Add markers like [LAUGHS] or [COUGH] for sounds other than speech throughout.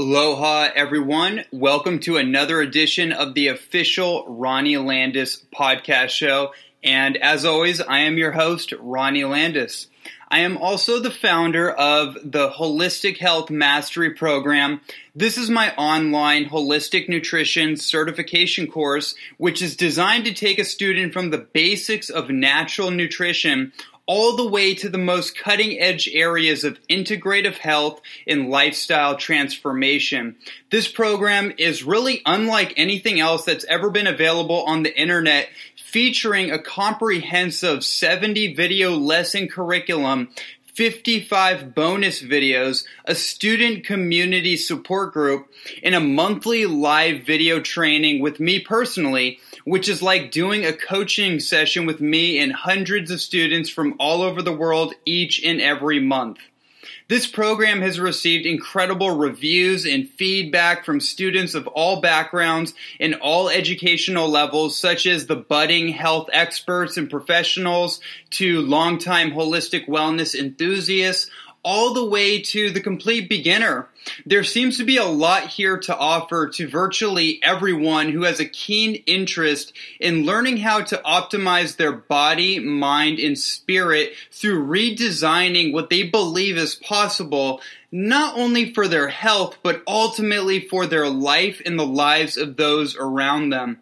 Aloha, everyone. Welcome to another edition of the official Ronnie Landis podcast show. And as always, I am your host, Ronnie Landis. I am also the founder of the Holistic Health Mastery Program. This is my online holistic nutrition certification course, which is designed to take a student from the basics of natural nutrition all the way to the most cutting edge areas of integrative health and lifestyle transformation. This program is really unlike anything else that's ever been available on the internet featuring a comprehensive 70 video lesson curriculum 55 bonus videos, a student community support group, and a monthly live video training with me personally which is like doing a coaching session with me and hundreds of students from all over the world each and every month. This program has received incredible reviews and feedback from students of all backgrounds and all educational levels, such as the budding health experts and professionals to longtime holistic wellness enthusiasts, all the way to the complete beginner. There seems to be a lot here to offer to virtually everyone who has a keen interest in learning how to optimize their body, mind, and spirit through redesigning what they believe is possible, not only for their health, but ultimately for their life and the lives of those around them.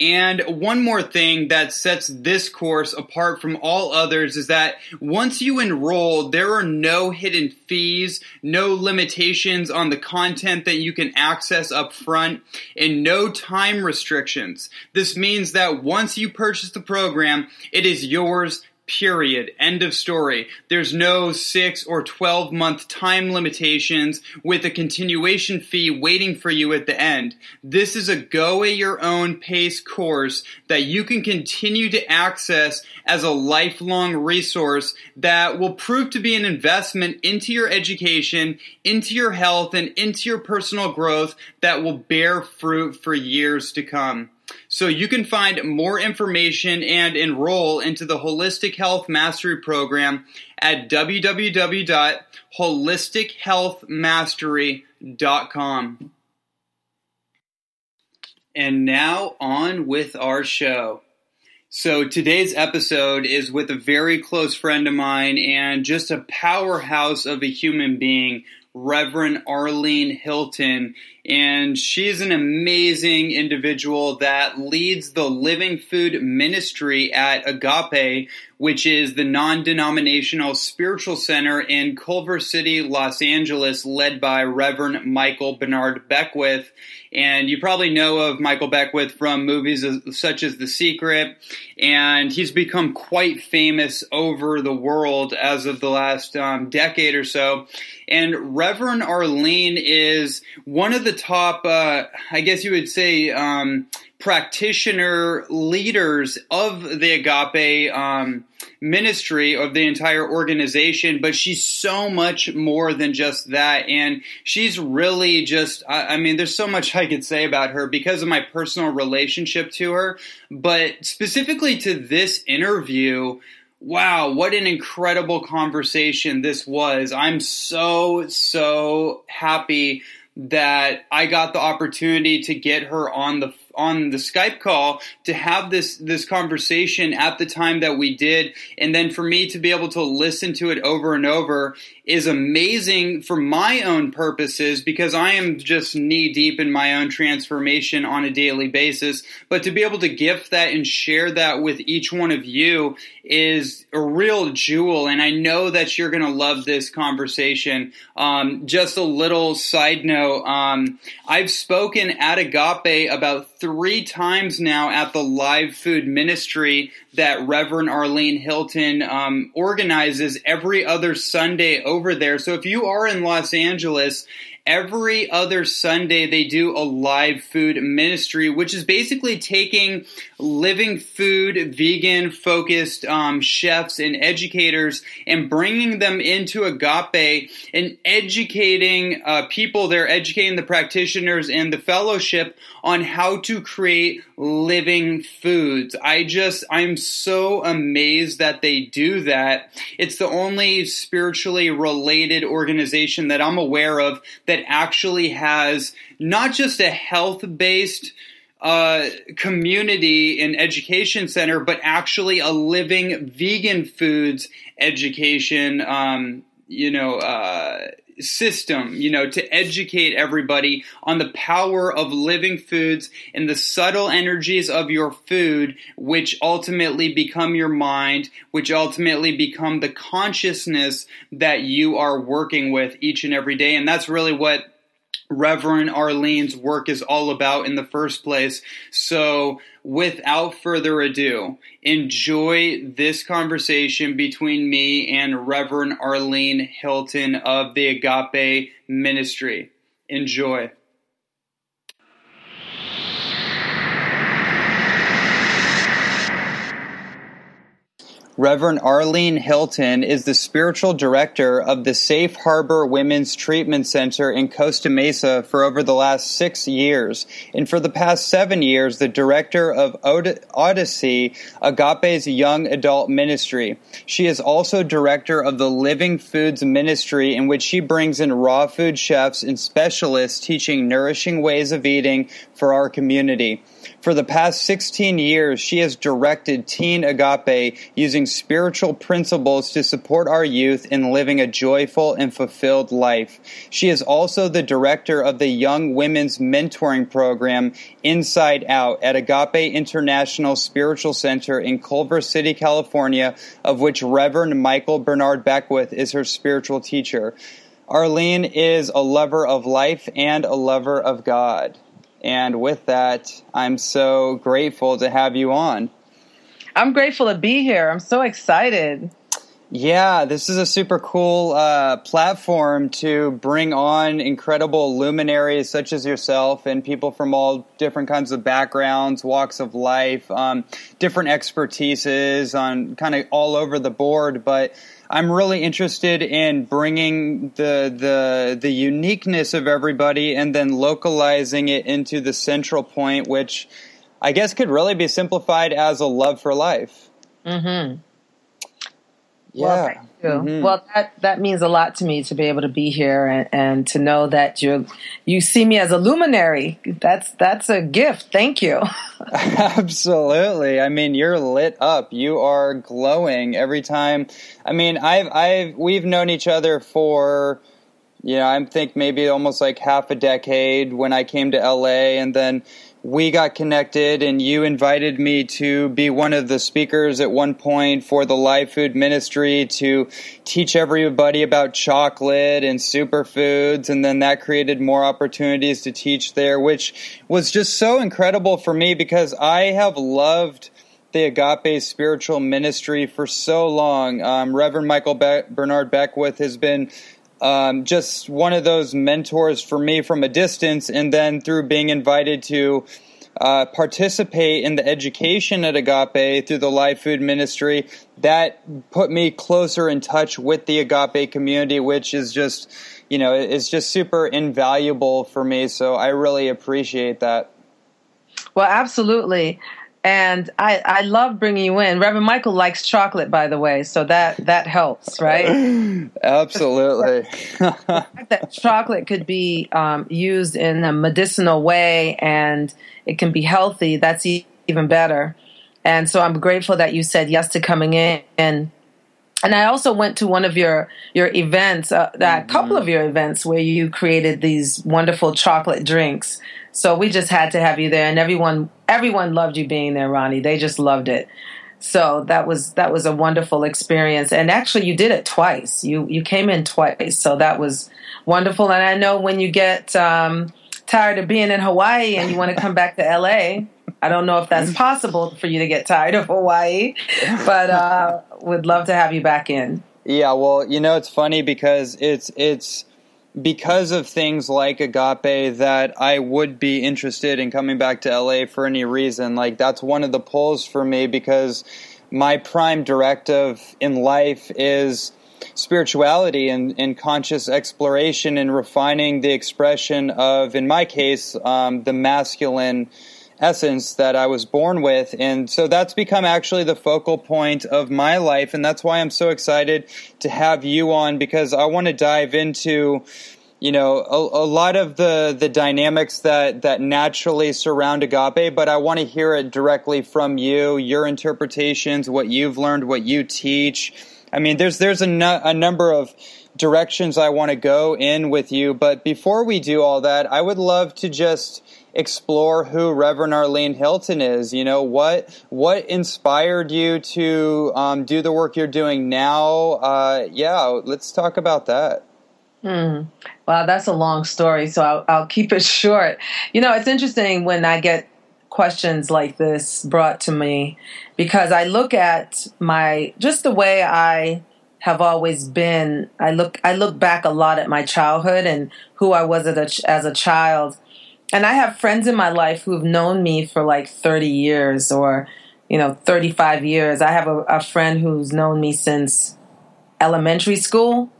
And one more thing that sets this course apart from all others is that once you enroll, there are no hidden fees, no limitations on the content that you can access up front, and no time restrictions. This means that once you purchase the program, it is yours Period. End of story. There's no six or 12 month time limitations with a continuation fee waiting for you at the end. This is a go at your own pace course that you can continue to access as a lifelong resource that will prove to be an investment into your education, into your health, and into your personal growth that will bear fruit for years to come. So you can find more information and enroll into the Holistic Health Mastery Program at www.holistichealthmastery.com. And now on with our show. So today's episode is with a very close friend of mine and just a powerhouse of a human being, Reverend Arlene Hylton and she's an amazing individual that leads the Living Food Ministry at Agape, which is the non denominational spiritual center in Culver City, Los Angeles, led by Reverend Michael Bernard Beckwith. And you probably know of Michael Beckwith from movies such as The Secret, and he's become quite famous over the world as of the last um, decade or so. And Reverend Arlene is one of the top, uh, I guess you would say, um, practitioner leaders of the Agape um, ministry of the entire organization, but she's so much more than just that. And she's really just, I, I mean, there's so much I could say about her because of my personal relationship to her. But specifically to this interview, Wow, what an incredible conversation this was. I'm so, so happy that I got the opportunity to get her on the on the Skype call to have this this conversation at the time that we did. And then for me to be able to listen to it over and over is amazing for my own purposes because I am just knee deep in my own transformation on a daily basis. But to be able to gift that and share that with each one of you is a real jewel and I know that you're going to love this conversation. Um, just a little side note um, I've spoken at Agape about three times now at the live food ministry that Reverend Arlene Hylton um, organizes every other Sunday over there. So if you are in Los Angeles every other Sunday they do a live food ministry, which is basically taking living food, vegan focused um, chefs and educators and bringing them into Agape and educating uh, people. They're educating the practitioners and the fellowship on how to create living foods. I just, I'm so amazed that they do that. It's the only spiritually related organization that I'm aware of that actually has not just a health based uh, community and education center, but actually a living vegan foods education, um, you know, uh, system, you know, to educate everybody on the power of living foods and the subtle energies of your food, which ultimately become your mind, which ultimately become the consciousness that you are working with each and every day. And that's really what Reverend Arlene's work is all about in the first place. So, without further ado, enjoy this conversation between me and Reverend Arlene Hylton of the Agape Ministry. Enjoy. Reverend Arlene Hylton is the spiritual director of the Safe Harbor Women's Treatment Center in Costa Mesa for over the last six years, and for the past seven years, the director of Odyssey, Agape's young adult ministry. She is also director of the Living Foods Ministry, in which she brings in raw food chefs and specialists teaching nourishing ways of eating for our community. For the past 16 years, she has directed Teen Agape using spiritual principles to support our youth in living a joyful and fulfilled life. She is also the director of the Young Women's Mentoring Program Inside Out at Agape International Spiritual Center in Culver City, California, of which Reverend Michael Bernard Beckwith is her spiritual teacher. Arlene is a lover of life and a lover of God. And with that, I'm so grateful to have you on. I'm grateful to be here. I'm so excited. Yeah, this is a super cool uh, platform to bring on incredible luminaries such as yourself and people from all different kinds of backgrounds, walks of life, um, different expertises on kind of all over the board. But I'm really interested in bringing the the the uniqueness of everybody and then localizing it into the central point, which I guess could really be simplified as a love for life. Mm-hmm. Yeah. Well, Mm-hmm. Well, that that means a lot to me to be able to be here and, and to know that you you see me as a luminary. That's that's a gift. Thank you. [LAUGHS] Absolutely. I mean, you're lit up. You are glowing every time. I mean, I've I've we've known each other for you know, I think maybe almost like half a decade when I came to LA and then we got connected and you invited me to be one of the speakers at one point for the live food ministry to teach everybody about chocolate and superfoods and then that created more opportunities to teach there which was just so incredible for me because I have loved the Agape spiritual ministry for so long. Um, Reverend Michael Be- Bernard Beckwith has been um, just one of those mentors for me from a distance, and then through being invited to uh, participate in the education at Agape through the live food ministry, that put me closer in touch with the Agape community, which is just, you know, is just super invaluable for me. So I really appreciate that. Well, absolutely and I, I love bringing you in. Reverend Michael likes chocolate, by the way, so that that helps, right? [LAUGHS] Absolutely. that chocolate could be um, used in a medicinal way, and it can be healthy. That's even better. And so I'm grateful that you said yes to coming in. And and I also went to one of your your events, uh, that mm-hmm. couple of your events where you created these wonderful chocolate drinks. So we just had to have you there, and everyone everyone loved you being there, Ronnie. They just loved it. So that was that was a wonderful experience. And actually, you did it twice. You you came in twice, so that was wonderful. And I know when you get um, tired of being in Hawaii and you want to come back to LA. I don't know if that's possible for you to get tired of Hawaii, but uh, would love to have you back in. Yeah, well, you know, it's funny because it's it's because of things like Agape that I would be interested in coming back to LA for any reason. Like that's one of the pulls for me because my prime directive in life is spirituality and, and conscious exploration and refining the expression of, in my case, um, the masculine essence that I was born with. And so that's become actually the focal point of my life. And that's why I'm so excited to have you on because I want to dive into you know a, a, lot of the the dynamics that that naturally surround agape but i want to hear it directly from you your interpretations what you've learned what you teach i mean there's there's a, a number of directions i want to go in with you but before we do all that i would love to just explore who Reverend Arlene Hylton is. You know what what inspired you to um, do the work you're doing now? Uh, yeah, let's talk about that. Hmm. That's a long story, so I'll, I'll keep it [LAUGHS] short. You know, it's interesting when I get questions like this brought to me because I look at my just the way I have always been. I look I look back a lot at my childhood and who I was as a, as a child and I have friends in my life who've known me for like 30 years or, you know, 35 years. I have a, a friend who's known me since elementary school.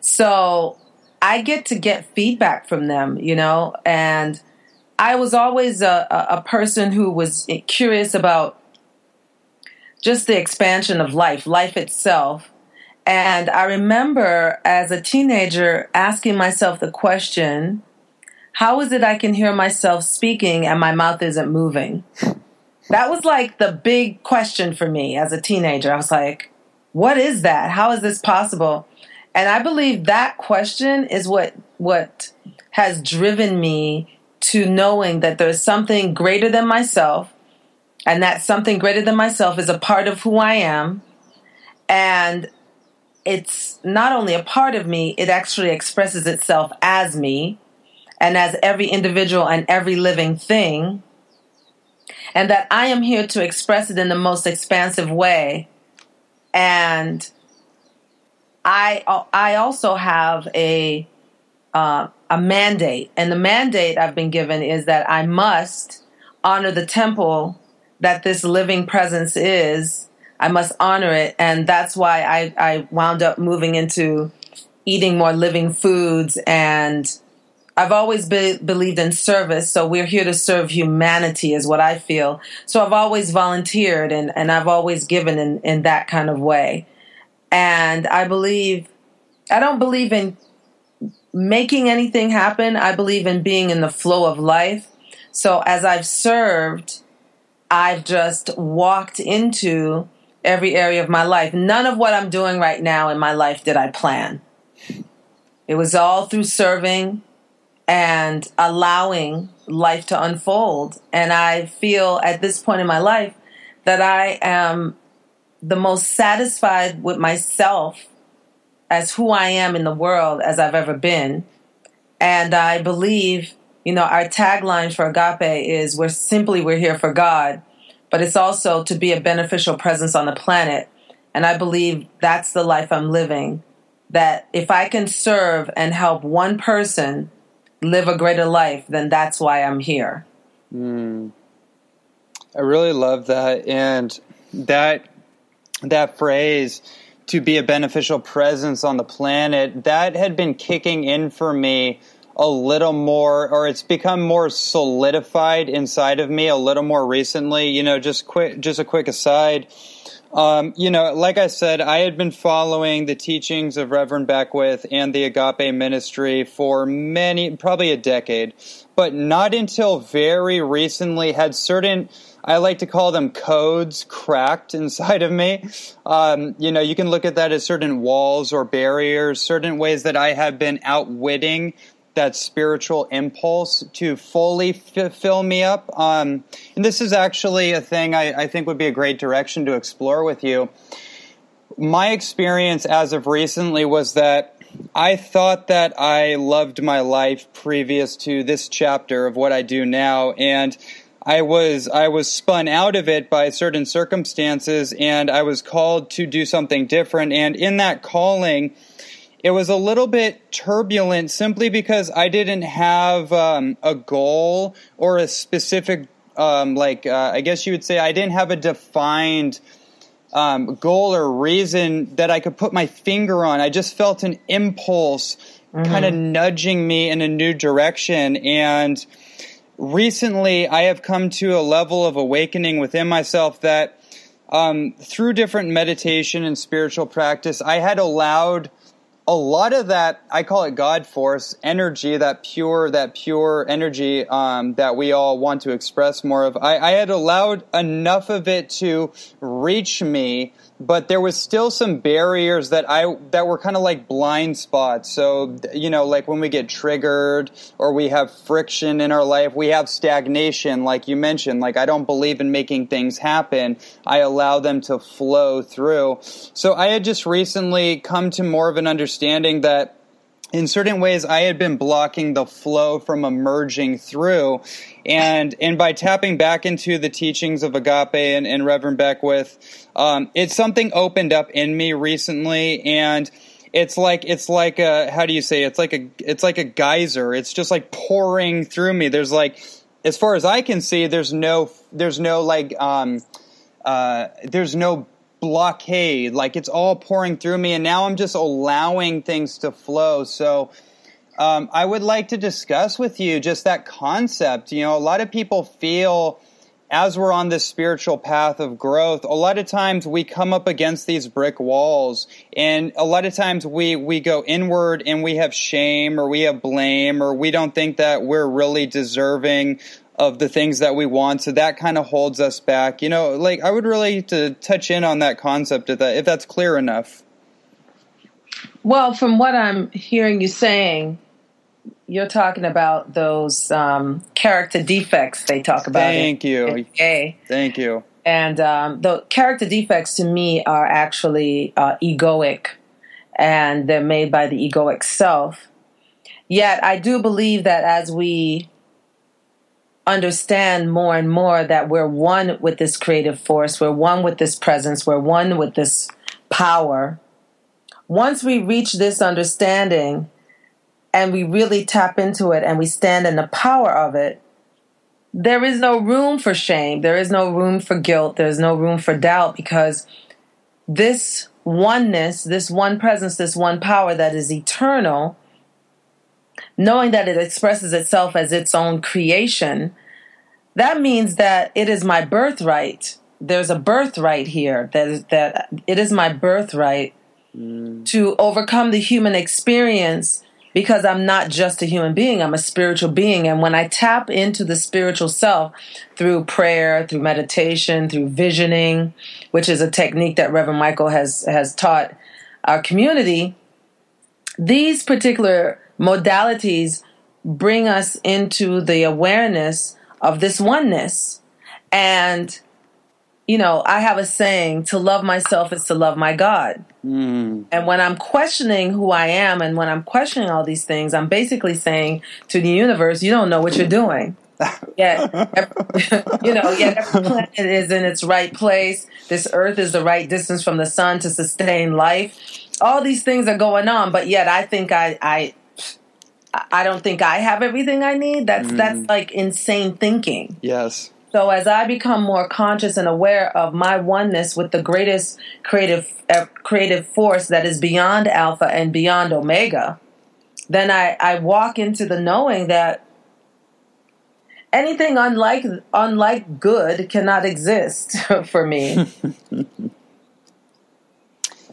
So I get to get feedback from them, you know, and I was always a, a person who was curious about just the expansion of life, life itself. And I remember as a teenager asking myself the question, how is it I can hear myself speaking and my mouth isn't moving? That was like the big question for me as a teenager. I was like, what is that? How is this possible? And I believe that question is what what has driven me to knowing that there's something greater than myself and that something greater than myself is a part of who I am and it's not only a part of me, it actually expresses itself as me and as every individual and every living thing, and that I am here to express it in the most expansive way. And I I also have a uh, a mandate, and the mandate I've been given is that I must honor the temple that this living presence is. I must honor it, and that's why I, I wound up moving into eating more living foods and I've always be, believed in service, so we're here to serve humanity, is what I feel. So I've always volunteered and, and I've always given in, in that kind of way. And I believe, I don't believe in making anything happen. I believe in being in the flow of life. So as I've served, I've just walked into every area of my life. None of what I'm doing right now in my life did I plan. It was all through serving and allowing life to unfold. And I feel at this point in my life that I am the most satisfied with myself as who I am in the world as I've ever been. And I believe, you know, our tagline for Agape is we're simply we're here for God, but it's also to be a beneficial presence on the planet. And I believe that's the life I'm living. That if I can serve and help one person live a greater life, then that's why I'm here. Mm. I really love that, and that that phrase to be a beneficial presence on the planet that had been kicking in for me a little more or it's become more solidified inside of me a little more recently you know just quick just a quick aside um, you know, like I said, I had been following the teachings of Reverend Beckwith and the Agape Ministry for many, probably a decade, but not until very recently had certain. I like to call them codes cracked [LAUGHS] inside of me. Um, you know, you can look at that as certain walls or barriers, certain ways that I have been outwitting that spiritual impulse to fully f- fill me up. Um, and this is actually a thing I, I think would be a great direction to explore with you. My experience as of recently was that I thought that I loved my life previous to this chapter of what I do now, and I was I was spun out of it by certain circumstances, and I was called to do something different. And in that calling, it was a little bit turbulent simply because I didn't have um, a goal or a specific, um, like, uh, I guess you would say, I didn't have a defined um, goal or reason that I could put my finger on. I just felt an impulse mm-hmm. kind of nudging me in a new direction. And recently I have come to a level of awakening within myself that um, through different meditation and spiritual practice, I had allowed a lot of that I call it God force energy, that pure, that pure energy um, that we all want to express more of. I, I had allowed enough of it to reach me but there was still some barriers that I that were kind of like blind spots. So you know, like when we get triggered or we have friction in our life, we have stagnation, like you mentioned. Like I don't believe in making things happen. I allow them to flow through. So I had just recently come to more of an understanding that in certain ways I had been blocking the flow from emerging through. And and by tapping back into the teachings of Agape and, and Reverend Beckwith, um, it's something opened up in me recently and it's like it's like a how do you say it's like a it's like a geyser. It's just like pouring through me. There's like as far as I can see, there's no there's no like um uh there's no blockade. Like it's all pouring through me, and now I'm just allowing things to flow. So um, I would like to discuss with you just that concept. You know, a lot of people feel as we're on this spiritual path of growth, a lot of times we come up against these brick walls, and a lot of times we we go inward and we have shame or we have blame or we don't think that we're really deserving of the things that we want. So that kind of holds us back. You know, like I would really to touch in on that concept if that if that's clear enough. Well, from what I'm hearing you saying, you're talking about those um, character defects they talk about. Thank you. A. Thank you. And um, the character defects to me are actually uh, egoic, and they're made by the egoic self. Yet I do believe that as we understand more and more that we're one with this creative force, we're one with this presence, we're one with this power. Once we reach this understanding and we really tap into it and we stand in the power of it, there is no room for shame. There is no room for guilt. There's no room for doubt because this oneness, this one presence, this one power that is eternal knowing that it expresses itself as its own creation, that means that it is my birthright. There's a birthright here that is, that it is my birthright mm. to overcome the human experience because I'm not just a human being, I'm a spiritual being. And when I tap into the spiritual self through prayer, through meditation, through visioning, which is a technique that Reverend Michael has, has taught our community, these particular modalities bring us into the awareness of this oneness. And, you know, I have a saying to love myself is to love my God. Mm. And when I'm questioning who I am and when I'm questioning all these things, I'm basically saying to the universe, you don't know what you're doing. [LAUGHS] yet, [LAUGHS] you know, yet every planet is in its right place. This earth is the right distance from the sun to sustain life. All these things are going on, but yet I think I, I I don't think I have everything I need. That's mm. that's like insane thinking. Yes. So as I become more conscious and aware of my oneness with the greatest creative uh, creative force that is beyond alpha and beyond omega, then I, I walk into the knowing that anything unlike unlike good cannot exist [LAUGHS] for me. [LAUGHS] and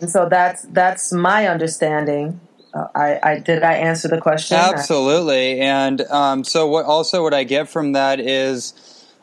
so that's that's my understanding I, I, did I answer the question? Absolutely, and um, so what? Also, what I get from that is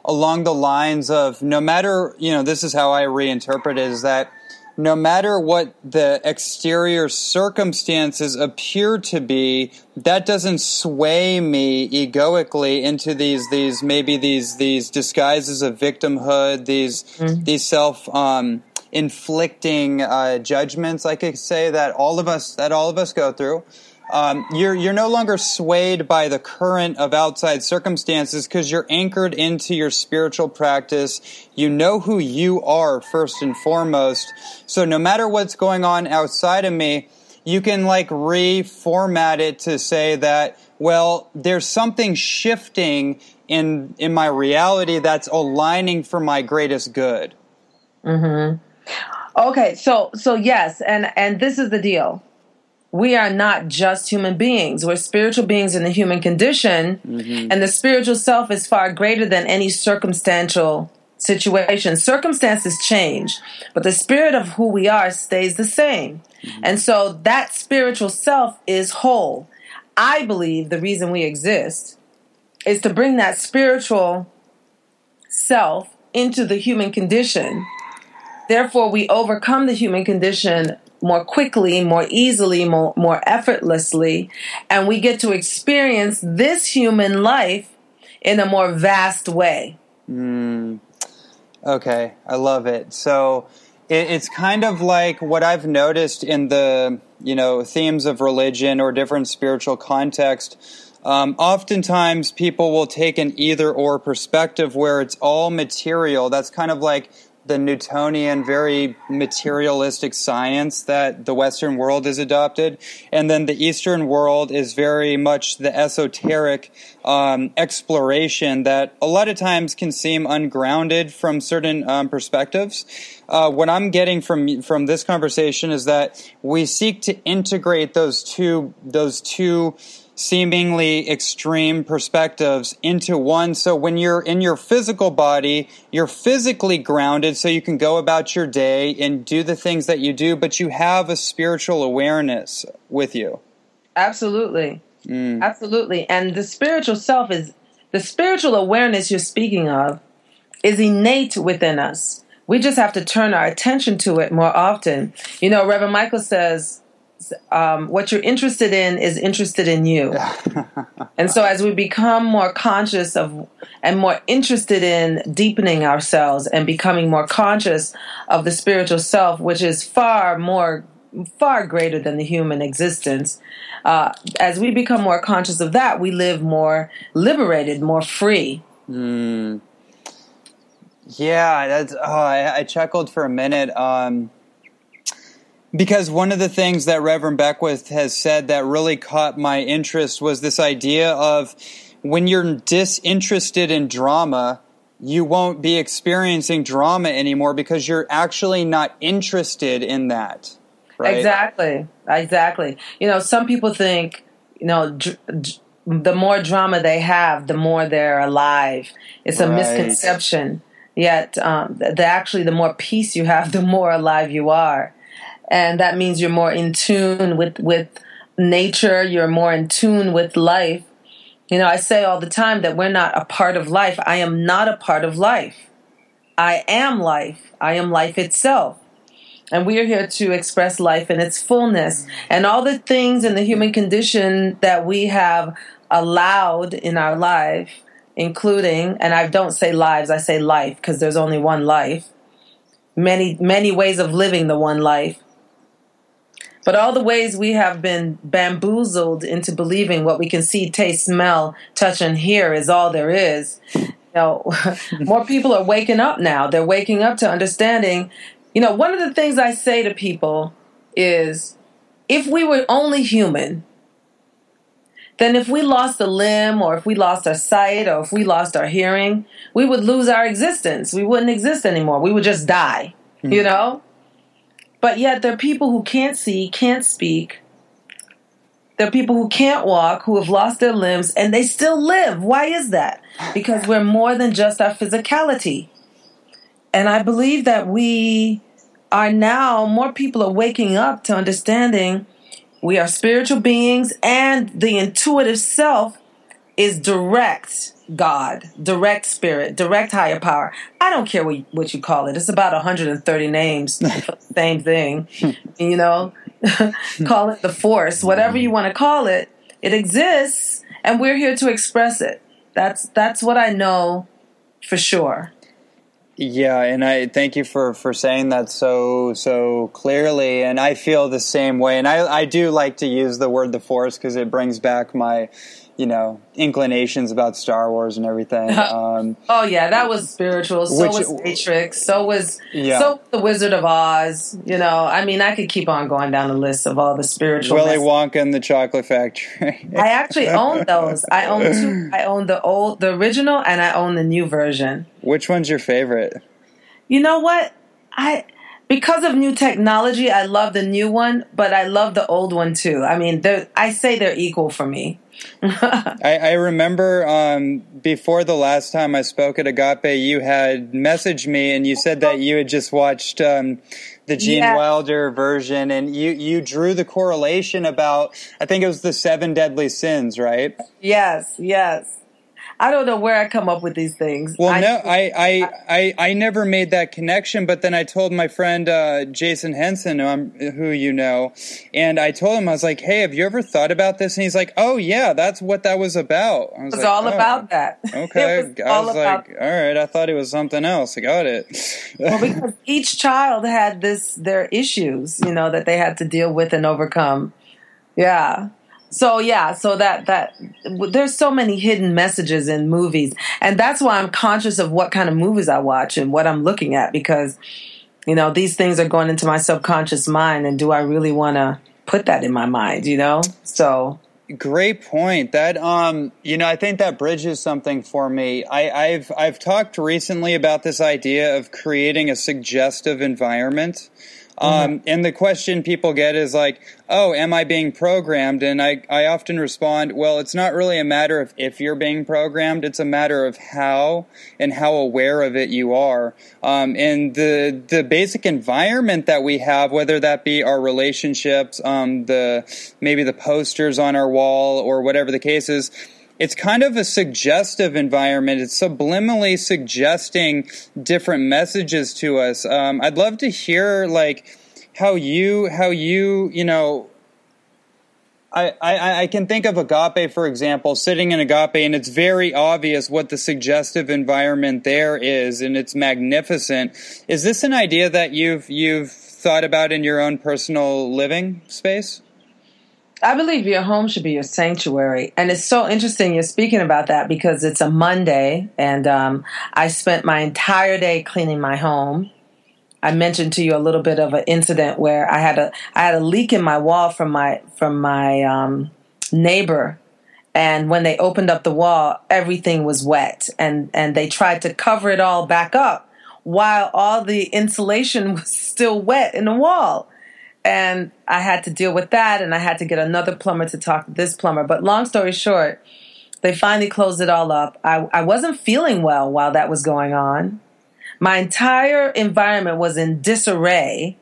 along the lines of no matter you know this is how I reinterpret it is that no matter what the exterior circumstances appear to be, that doesn't sway me egoically into these these maybe these these disguises of victimhood, these mm-hmm. these self um, inflicting uh, judgments, I could say that all of us that all of us go through. Um, you're you're no longer swayed by the current of outside circumstances because you're anchored into your spiritual practice. You know who you are first and foremost. So no matter what's going on outside of me, you can like reformat it to say that well, there's something shifting in in my reality that's aligning for my greatest good. Mm-hmm. Okay, so so yes, and and this is the deal. we are not just human beings. We're spiritual beings in the human condition, mm-hmm. and the spiritual self is far greater than any circumstantial situation. Circumstances change, but the spirit of who we are stays the same. Mm-hmm. And so that spiritual self is whole. I believe the reason we exist is to bring that spiritual self into the human condition. Therefore, we overcome the human condition more quickly, more easily, more, more effortlessly, and we get to experience this human life in a more vast way. Mm. Okay, I love it. So it, it's kind of like what I've noticed in the you know themes of religion or different spiritual context. Um, oftentimes, people will take an either or perspective where it's all material. That's kind of like the Newtonian, very materialistic science that the Western world has adopted. And then the Eastern world is very much the esoteric um, exploration that a lot of times can seem ungrounded from certain um, perspectives. Uh, what I'm getting from from this conversation is that we seek to integrate those two those two seemingly extreme perspectives into one. So when you're in your physical body, you're physically grounded so you can go about your day and do the things that you do, but you have a spiritual awareness with you. Absolutely. Mm. Absolutely. And the spiritual self is the spiritual awareness you're speaking of is innate within us. We just have to turn our attention to it more often. You know, Reverend Michael says, um, what you're interested in is interested in you. [LAUGHS] and so, as we become more conscious of and more interested in deepening ourselves and becoming more conscious of the spiritual self, which is far more, far greater than the human existence, uh, as we become more conscious of that, we live more liberated, more free. Mm. Yeah, that's. Oh, I, I, chuckled for a minute. Um, because one of the things that Reverend Beckwith has said that really caught my interest was this idea of when you're disinterested in drama, you won't be experiencing drama anymore because you're actually not interested in that. Right? Exactly. Exactly. You know, some people think, you know, dr- dr- the more drama they have, the more they're alive. It's a right. misconception. Yet, um, the, actually, the more peace you have, [LAUGHS] the more alive you are and that means you're more in tune with with nature. You're more in tune with life. You know i say all the time that we're not a part of life. I am not a part of life. I am life. I am life itself. And we are here to express life in its fullness. And all the things in the human condition that we have allowed in our life including and i don't say lives i say life because there's only one life. Many many ways of living the one life but all the ways we have been bamboozled into believing what we can see, taste, smell, touch, and hear is all there is. You know, [LAUGHS] more people are waking up now. They're waking up to understanding. You know, one of the things I say to people is if we were only human, then if we lost a limb or if we lost our sight or if we lost our hearing, we would lose our existence. We wouldn't exist anymore. We would just die, mm-hmm. you know? But yet there are people who can't see, can't speak. There are people who can't walk, who have lost their limbs, and they still live. Why is that? Because we're more than just our physicality. And I believe that we are now, more people are waking up to understanding we are spiritual beings and the intuitive self is direct God, direct spirit, direct higher power. I don't care what, what you call it. It's about 130 names [LAUGHS] same thing. you know, [LAUGHS] call it the force, whatever you want to call it. It exists and we're here to express it. That's that's what I know for sure. Yeah, and I thank you for, for saying that so so clearly, and I feel the same way. And I I do like to use the word the force because it brings back my you know inclinations about Star Wars and everything. [LAUGHS] Um, oh yeah, that was spiritual. So which, was Matrix. So was yeah. so the Wizard of Oz. You know, I mean, I could keep on going down the list of all the spiritual. Willy Wonka and the Chocolate Factory. [LAUGHS] I actually own those. I own two. I own the old, the original, and I own the new version. Which one's your favorite? You know what? I because of new technology, I love the new one, but I love the old one too. I mean, I say they're equal for me. [LAUGHS] I, I, remember um, before the last time I spoke at Agape, you had messaged me and you said that you had just watched um, the Gene yeah. Wilder version, and you you drew the correlation about I think it was the seven deadly sins, right? Yes, yes. I don't know where I come up with these things. Well, I, no, I, I, I, I, never made that connection, but then I told my friend uh, Jason Henson, um, who you know, and I told him I was like, "Hey, have you ever thought about this?" And he's like, "Oh yeah, that's what that was about." I was it was like, all oh, about that. [LAUGHS] Okay, was I was like, "All right," I thought it was something else. I got it. well, because [LAUGHS] each child had this their issues, you know, that they had to deal with and overcome. Yeah so yeah so that that there's so many hidden messages in movies. And that's why i'm conscious of what kind of movies i watch and what i'm looking at because you know these things are going into my subconscious mind and do i really want to put that in my mind you know? So great point. That um you know i think that bridges something for me. I i've i've talked recently about this idea of creating a suggestive environment um, mm-hmm. And the question people get is like, oh, am I being programmed? And I, I often respond, well, it's not really a matter of if you're being programmed, it's a matter of how and how aware of it you are. Um, and the, the basic environment that we have, whether that be our relationships, um, the, maybe the posters on our wall or whatever the case is, it's kind of a suggestive environment. It's subliminally suggesting different messages to us. Um, I'd love to hear like how you how you you know. I, I, I can think of agape, for example, sitting in agape, and it's very obvious what the suggestive environment there is, and it's magnificent. Is this an idea that you've you've thought about in your own personal living space? I believe your home should be your sanctuary. And it's so interesting you're speaking about that because it's a Monday and um, I spent my entire day cleaning my home. I mentioned to you a little bit of an incident where I had a I had a leak in my wall from my from my um, neighbor, and when they opened up the wall, everything was wet, and and they tried to cover it all back up while all the insulation [LAUGHS] was still wet in the wall and I had to deal with that, and I had to get another plumber to talk to this plumber. But long story short, they finally closed it all up. I, I wasn't feeling well while that was going on. My entire environment was in disarray,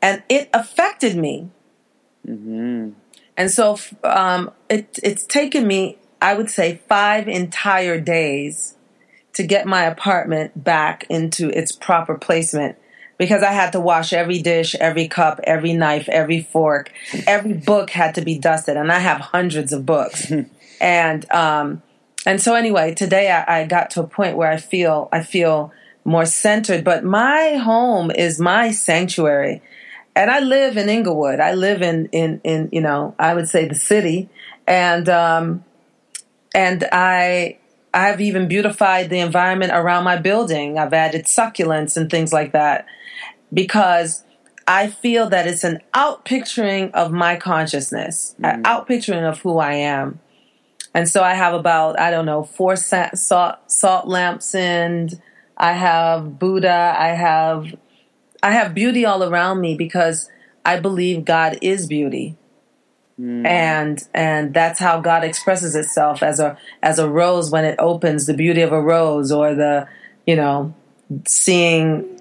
and it affected me. Mm-hmm. And so um, it, it's taken me, I would say, five entire days to get my apartment back into its proper placement because I had to wash every dish, every cup, every knife, every fork, every book had to be dusted, and I have hundreds of books. [LAUGHS] and um, and so anyway, today I, I got to a point where I feel I feel more centered. But my home is my sanctuary, and I live in Inglewood. I live in in in you know I would say the city, and um, and I I've even beautified the environment around my building. I've added succulents and things like that because I feel that it's an outpicturing of my consciousness, mm. an outpicturing of who I am. And so I have about, I don't know, four salt, salt lamps and I have Buddha, I have, I have beauty all around me because I believe God is beauty. Mm. And and that's how God expresses itself as a as a rose when it opens, the beauty of a rose, or the you know seeing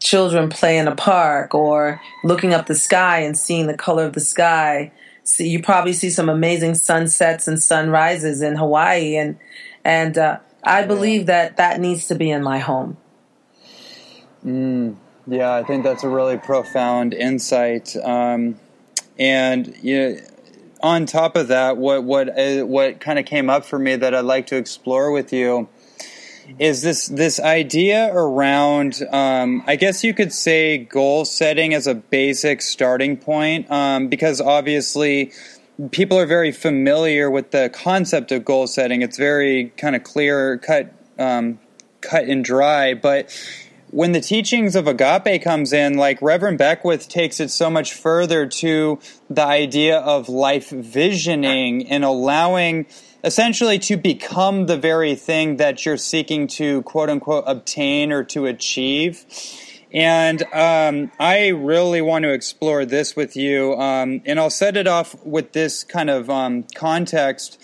children play in a park or looking up the sky and seeing the color of the sky. See, you probably see some amazing sunsets and sunrises in Hawaii, and and uh, I believe that that needs to be in my home. Mm, yeah, I think that's a really profound insight. Um, and you know, on top of that, what what uh, what kind of came up for me that I'd like to explore with you is this this idea around um, I guess you could say goal setting as a basic starting point um, because obviously people are very familiar with the concept of goal setting. It's very kind of clear, cut um, cut and dry, but when the teachings of agape comes in like reverend beckwith takes it so much further to the idea of life visioning and allowing essentially to become the very thing that you're seeking to quote unquote obtain or to achieve. And um, I really want to explore this with you. Um, and I'll set it off with this kind of um, context.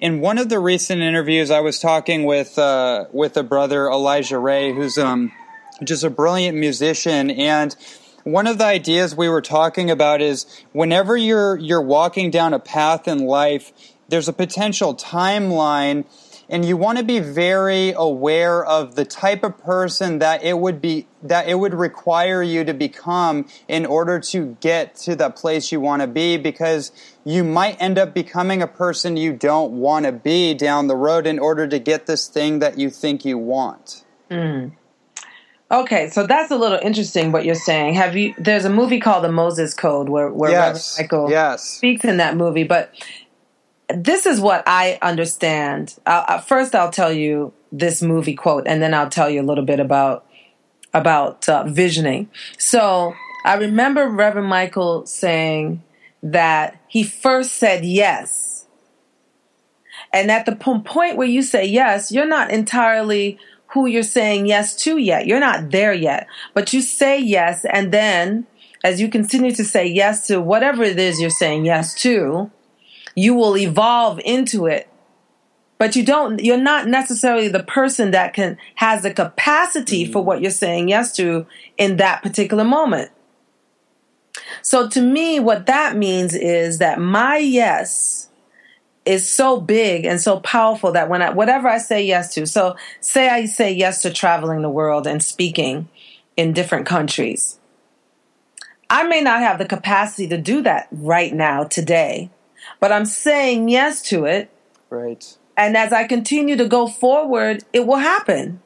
In one of the recent interviews, I was talking with uh, with a brother, Elijah Ray, who's um, just a brilliant musician. And one of the ideas we were talking about is whenever you're you're walking down a path in life, there's a potential timeline and you want to be very aware of the type of person that it would be that it would require you to become in order to get to the place you want to be because you might end up becoming a person you don't want to be down the road in order to get this thing that you think you want. Mm. Okay, so that's a little interesting what you're saying. Have you? There's a movie called The Moses Code where where yes, Michael yes. speaks in that movie, but this is what I understand. Uh, first, I'll tell you this movie quote, and then I'll tell you a little bit about about uh, visioning. So I remember Reverend Michael saying that he first said yes, and at the point where you say yes, you're not entirely who you're saying yes to yet. You're not there yet, but you say yes, and then as you continue to say yes to whatever it is you're saying yes to you will evolve into it. But you don't you're not necessarily the person that can has the capacity mm-hmm. for what you're saying yes to in that particular moment. So to me what that means is that my yes is so big and so powerful that when I whatever I say yes to so say I say yes to traveling the world and speaking in different countries I may not have the capacity to do that right now today but I'm saying yes to it. Right. And as I continue to go forward, it will happen.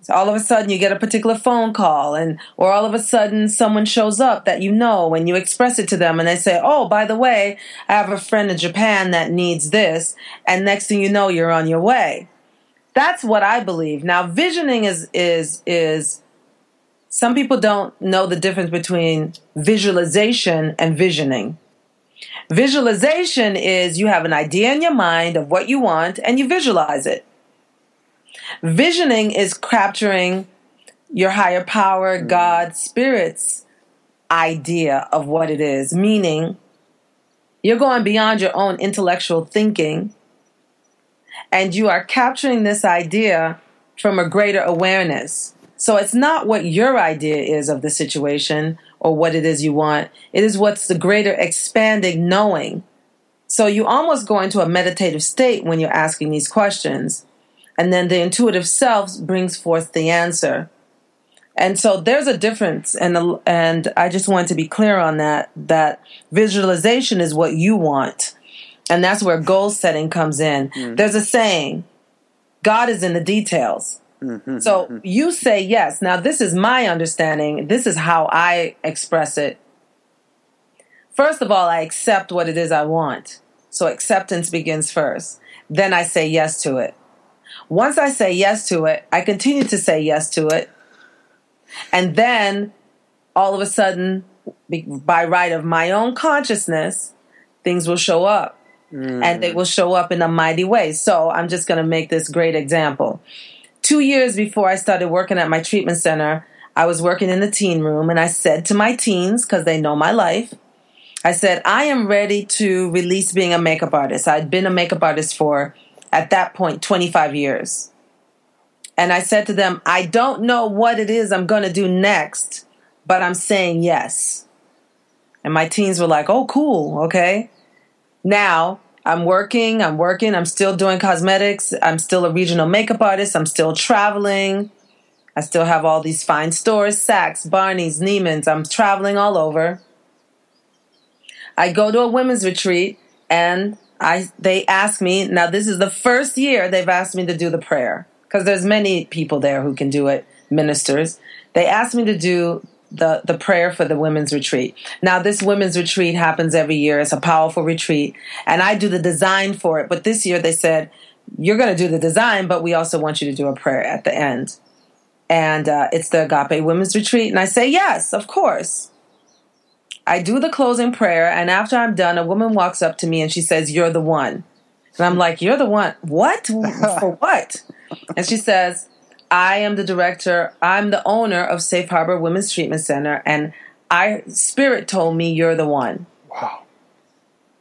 So all of a sudden you get a particular phone call and or all of a sudden someone shows up that you know and you express it to them and they say, "Oh, by the way, I have a friend in Japan that needs this." And next thing you know, you're on your way. That's what I believe. Now, visioning is is is some people don't know the difference between visualization and visioning. Visualization is you have an idea in your mind of what you want and you visualize it. Visioning is capturing your higher power, mm. God, Spirit's idea of what it is, meaning you're going beyond your own intellectual thinking and you are capturing this idea from a greater awareness. So it's not what your idea is of the situation or what it is you want. It is what's the greater expanding knowing. So you almost go into a meditative state when you're asking these questions. And then the intuitive self brings forth the answer. And so there's a difference. And, and I just want to be clear on that, that visualization is what you want. And that's where goal setting comes in. Mm. There's a saying, God is in the details. Mm-hmm, so mm-hmm. you say yes. Now, this is my understanding. This is how I express it. First of all, I accept what it is I want. So acceptance begins first. Then I say yes to it. Once I say yes to it, I continue to say yes to it. And then all of a sudden, by right of my own consciousness, things will show up. Mm. And they will show up in a mighty way. So I'm just going to make this great example two years before I started working at my treatment center, I was working in the teen room and I said to my teens, because they know my life, I said, I am ready to release being a makeup artist. I'd been a makeup artist for, at that point, 25 years. And I said to them, I don't know what it is I'm going to do next, but I'm saying yes. And my teens were like, oh, cool, okay. Now, I'm working, I'm working, I'm still doing cosmetics, I'm still a regional makeup artist, I'm still traveling. I still have all these fine stores, Saks, Barney's, Neiman's. I'm traveling all over. I go to a women's retreat and I they ask me, now this is the first year they've asked me to do the prayer because there's many people there who can do it, ministers. They asked me to do the the prayer for the women's retreat. Now this women's retreat happens every year. It's a powerful retreat and I do the design for it. But this year they said you're going to do the design, but we also want you to do a prayer at the end. And uh, it's the Agape Women's Retreat. And I say, yes, of course. I do the closing prayer. And after I'm done, a woman walks up to me and she says, You're the one. And I'm like, You're the one. What? [LAUGHS] For what? And she says, I am the director, I'm the owner of Safe Harbor Women's Treatment Center, and I spirit told me you're the one. Wow.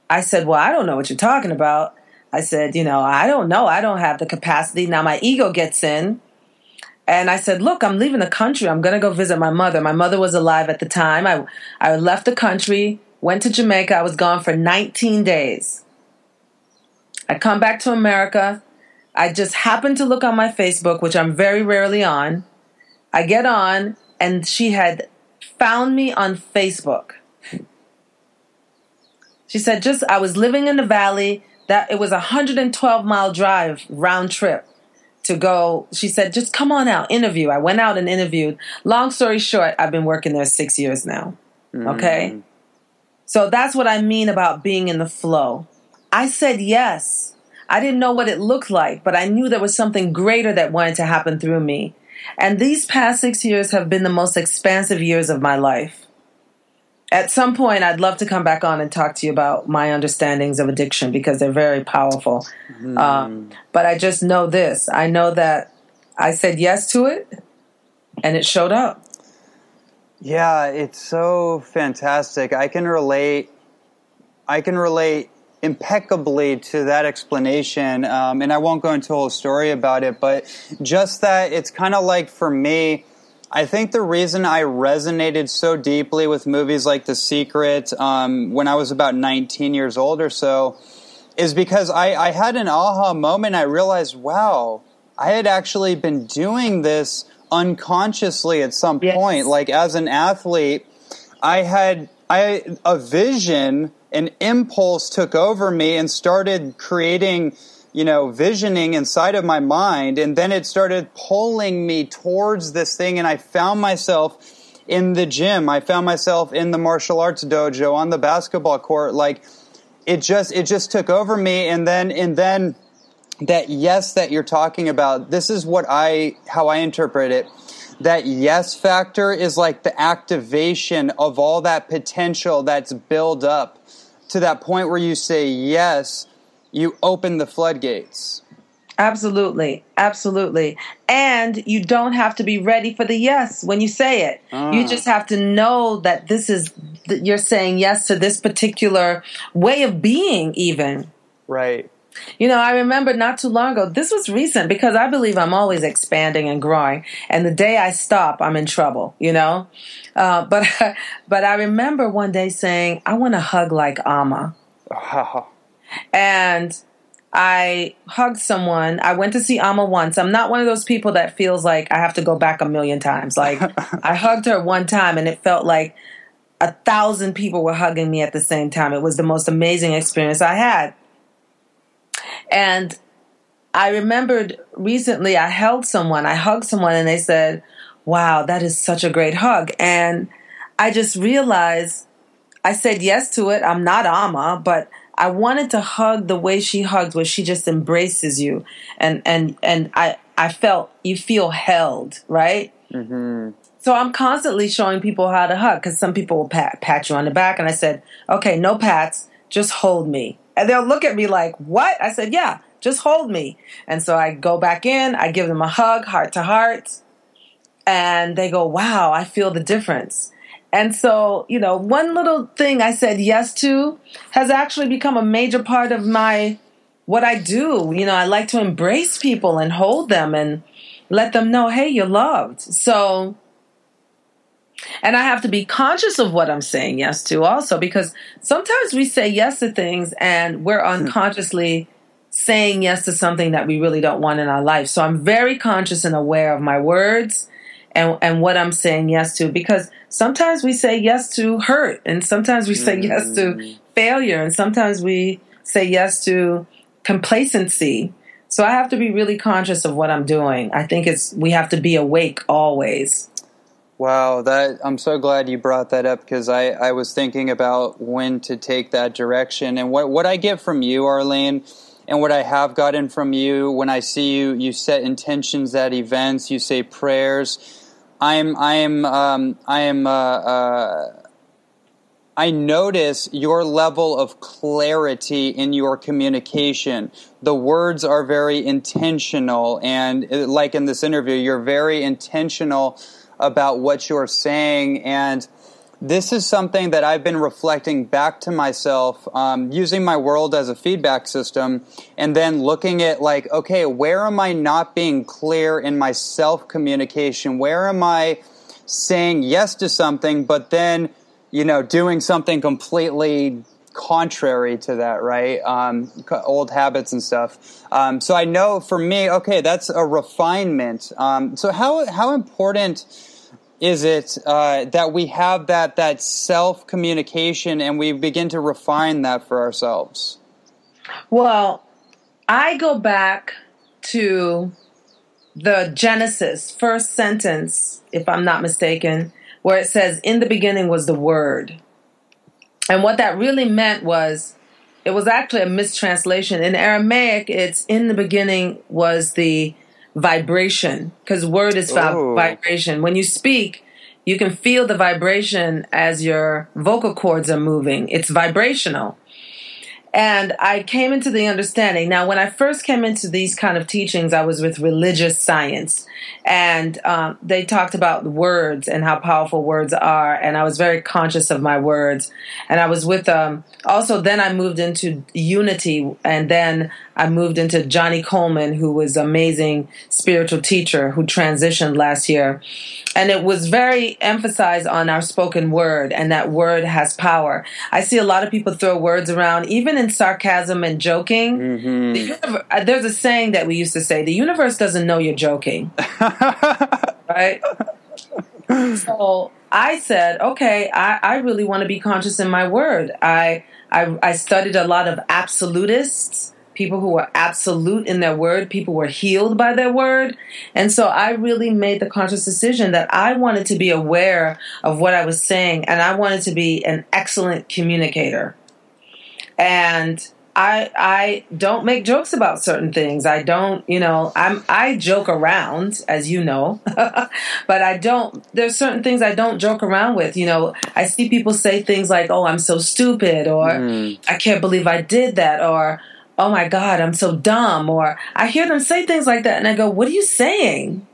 I said, Well, I don't know what you're talking about. I said, You know, I don't know. I don't have the capacity. Now my ego gets in. And I said, Look, I'm leaving the country. I'm going to go visit my mother. My mother was alive at the time. I, I left the country, went to Jamaica. I was gone for 19 days. I come back to America. I just happened to look on my Facebook, which I'm very rarely on. I get on, and she had found me on Facebook. She said, just I was living in the valley. That it was a 112 mile drive round trip to go. She said, just come on out, interview. I went out and interviewed. Long story short, I've been working there six years now. Okay. Mm. So that's what I mean about being in the flow. I said yes. I didn't know what it looked like, but I knew there was something greater that wanted to happen through me. And these past six years have been the most expansive years of my life. At some point, I'd love to come back on and talk to you about my understandings of addiction because they're very powerful. Um, but I just know this I know that I said yes to it and it showed up. Yeah, it's so fantastic. I can relate. I can relate impeccably to that explanation, um, and I won't go into a whole story about it. But just that it's kind of like for me. I think the reason I resonated so deeply with movies like The Secret um, when I was about 19 years old or so is because I, I had an aha moment. I realized, wow, I had actually been doing this unconsciously at some Yes. point. Like as an athlete, I had I a vision, an impulse took over me and started creating, you know, visioning inside of my mind, and then it started pulling me towards this thing, and I found myself in the gym. I found myself in the martial arts dojo on the basketball court. Like it just it just took over me, and then and then that yes that you're talking about this is what i how i interpret it that yes factor is like the activation of all that potential that's built up to that point where you say yes you open the floodgates Absolutely. Absolutely. And you don't have to be ready for the yes when you say it. You just have to know that this is, that you're saying yes to this particular way of being, even. right You know, I remember not too long ago, this was recent because I believe I'm always expanding and growing. And the day I stop, I'm in trouble, you know? Uh, [LAUGHS] but, but I remember one day saying, I want to hug like Amma. [LAUGHS] and I hugged someone. I went to see Amma once. I'm not one of those people that feels like I have to go back a million times. Like [LAUGHS] I hugged her one time and it felt like a thousand people were hugging me at the same time. It was the most amazing experience I had. And I remembered recently I held someone, I hugged someone and they said, Wow, that is such a great hug. And I just realized I said yes to it. I'm not Amma, but I wanted to hug the way she hugs, where she just embraces you, and and and I I felt you feel held, right? hmm So I'm constantly showing people how to hug because some people will pat pat you on the back, and I said, okay, no pats, just hold me, and they'll look at me like, what? I said, yeah, just hold me, and so I go back in, I give them a hug, heart to heart, and they go, wow, I feel the difference. And so, you know, one little thing I said yes to has actually become a major part of my what I do. You know, I like to embrace people and hold them and let them know, hey, you're loved. So, and I have to be conscious of what I'm saying yes to also because sometimes we say yes to things and we're hmm. unconsciously saying yes to something that we really don't want in our life. So I'm very conscious and aware of my words and and what I'm saying yes to because sometimes we say yes to hurt and sometimes we say yes to mm. failure and sometimes we say yes to complacency. So I have to be really conscious of what I'm doing. I think it's we have to be awake always. Wow, that I'm so glad you brought that up because I, I was thinking about when to take that direction and what what I get from you, Arlene, and what I have gotten from you when I see you you set intentions at events, you say prayers. I'm I am um, I am uh, uh, I notice your level of clarity in your communication. The words are very intentional, and uh, like in this interview, you're very intentional about what you're saying. And this is something that I've been reflecting back to myself, um, using my world as a feedback system, and then looking at like, okay, where am I not being clear in my self communication? Where am I saying yes to something, but then you know, doing something completely contrary to that, right? Um, old habits and stuff. Um, so I know for me, okay, that's a refinement. Um, so how how important is it uh, that we have that that self communication and we begin to refine that for ourselves? Well, I go back to the Genesis first sentence, if I'm not mistaken, where it says, In the beginning was the Word. And what that really meant was, it was actually a mistranslation. In Aramaic, it's in the beginning was the vibration, because word is vibration. When you speak, you can feel the vibration as your vocal cords are moving. It's vibrational. And I came into the understanding. Now, when I first came into these kind of teachings, I was with religious science. And um, they talked about words and how powerful words are. And I was very conscious of my words. And I was with, um, also, then I moved into unity. And then I moved into Johnnie Colemon, who was amazing spiritual teacher who transitioned last year and it was very emphasized on our spoken word and that word has power. I see a lot of people throw words around, even in sarcasm and joking. Mm-hmm. The universe, uh, there's a saying that we used to say: "The universe doesn't know you're joking." [LAUGHS] right. So I said, okay, I, I really want to be conscious in my word. I, I I studied a lot of absolutists people who were absolute in their word, people were healed by their word. And so I really made the conscious decision that I wanted to be aware of what I was saying and I wanted to be an excellent communicator. And I I don't make jokes about certain things. I don't, you know, I'm I joke around, as you know, [LAUGHS] but I don't. There's certain things I don't joke around with. You know, I see people say things like, "Oh, I'm so stupid," or mm. "I can't believe I did that," or oh my God, I'm so dumb. Or I hear them say things like that and I go, what are you saying?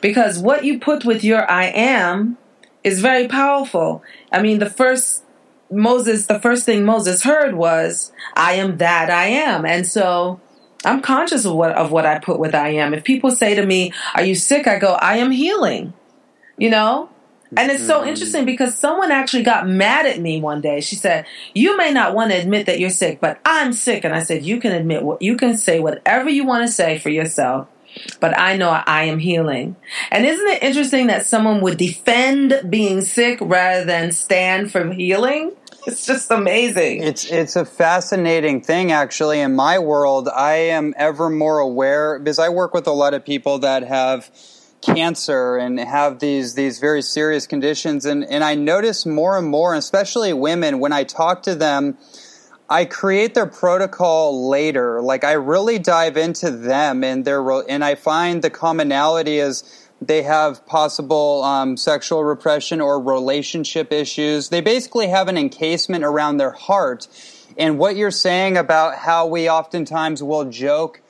Because what you put with your I am is very powerful. I mean, the first Moses, the first thing Moses heard was, I am that I am. And so I'm conscious of what, of what I put with I am. If people say to me, are you sick? I go, I am healing. You know, and it's so mm-hmm. interesting because someone actually got mad at me one day. She said, "You may not want to admit that you're sick, but I'm sick." And I said, "You can admit what you can say whatever you want to say for yourself, but I know I am healing." And isn't it interesting that someone would defend being sick rather than stand for healing? [LAUGHS] It's just amazing. It's it's a fascinating thing actually in my world. I am ever more aware because I work with a lot of people that have cancer and have these these very serious conditions and and I notice more and more especially women when I talk to them I create their protocol later like I really dive into them and their and I find the commonality is they have possible um, sexual repression or relationship issues they basically have an encasement around their heart and what you're saying about how we oftentimes will joke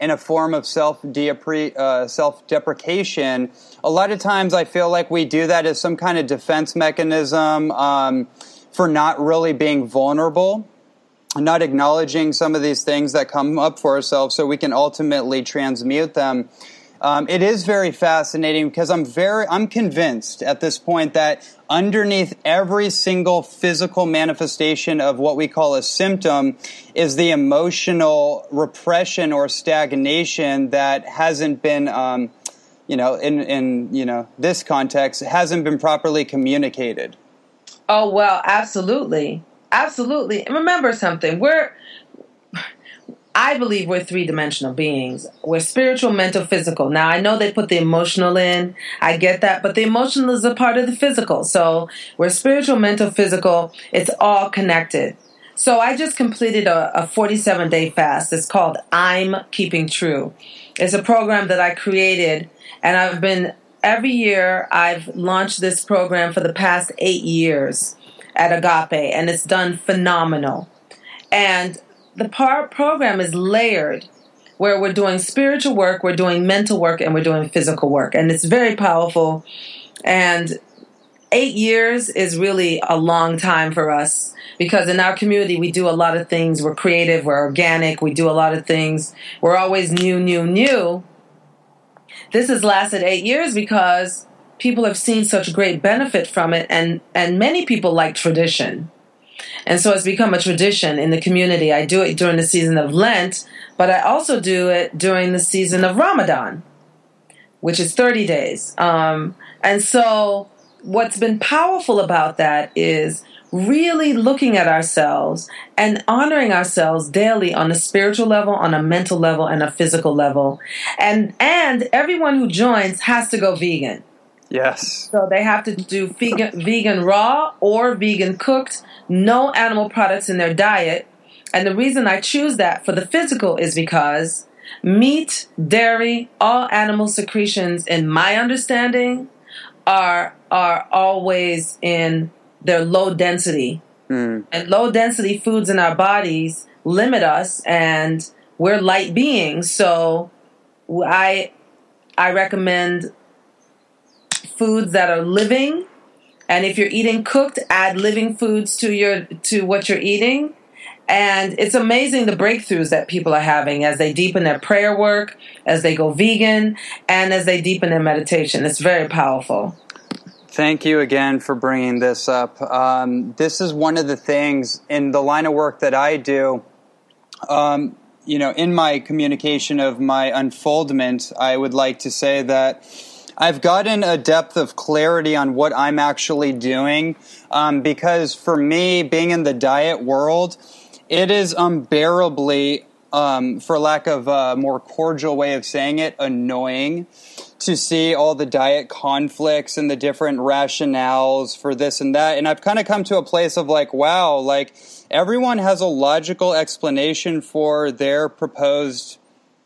in a form of self uh, self deprecation. A lot of times, I feel like we do that as some kind of defense mechanism um, for not really being vulnerable, not acknowledging some of these things that come up for ourselves, so we can ultimately transmute them. Um, it is very fascinating because I'm very I'm convinced at this point that underneath every single physical manifestation of what we call a symptom is the emotional repression or stagnation that hasn't been um, you know in in you know this context hasn't been properly communicated. Oh well, absolutely, absolutely. And remember something: we're I believe we're three dimensional beings. We're spiritual, mental, physical. Now, I know they put the emotional in. I get that. But the emotional is a part of the physical. So we're spiritual, mental, physical. It's all connected. So I just completed a, a 47 day fast. It's called I'm Keeping True. It's a program that I created and I've been every year I've launched this program for the past eight years. at Agape, and it's done phenomenal. And the par- program is layered where we're doing spiritual work, we're doing mental work, and we're doing physical work. And it's very powerful. And eight years is really a long time for us because in our community we do a lot of things. We're creative, we're organic, we do a lot of things. We're always new, new, new. This has lasted eight years because people have seen such great benefit from it, and, and many people like tradition. And so it's become a tradition in the community. I do it during the season of Lent, but I also do it during the season of Ramadan, which is 30 days. Um, and so what's been powerful about that is really looking at ourselves and honoring ourselves daily on a spiritual level, on a mental level, and a physical level. And and everyone who joins has to go vegan. Yes. So they have to do vegan, vegan raw or vegan cooked, no animal products in their diet. And the reason I choose that for the physical is because meat, dairy, all animal secretions, in my understanding, are are always in their low density. Mm. And low density foods in our bodies limit us and we're light beings. So I I recommend foods that are living and if you're eating cooked, add living foods to your to what you're eating. And it's amazing the breakthroughs that people are having as they deepen their prayer work, as they go vegan, and as they deepen their meditation. It's very powerful. Thank you again for bringing this up. Um, this is one of the things in the line of work that I do. Um, you know, in my communication of my unfoldment, I would like to say that I've gotten a depth of clarity on what I'm actually doing um, because for me, being in the diet world, it is unbearably, um, for lack of a more cordial way of saying it, annoying to see all the diet conflicts and the different rationales for this and that. And I've kind of come to a place of like, wow, like everyone has a logical explanation for their proposed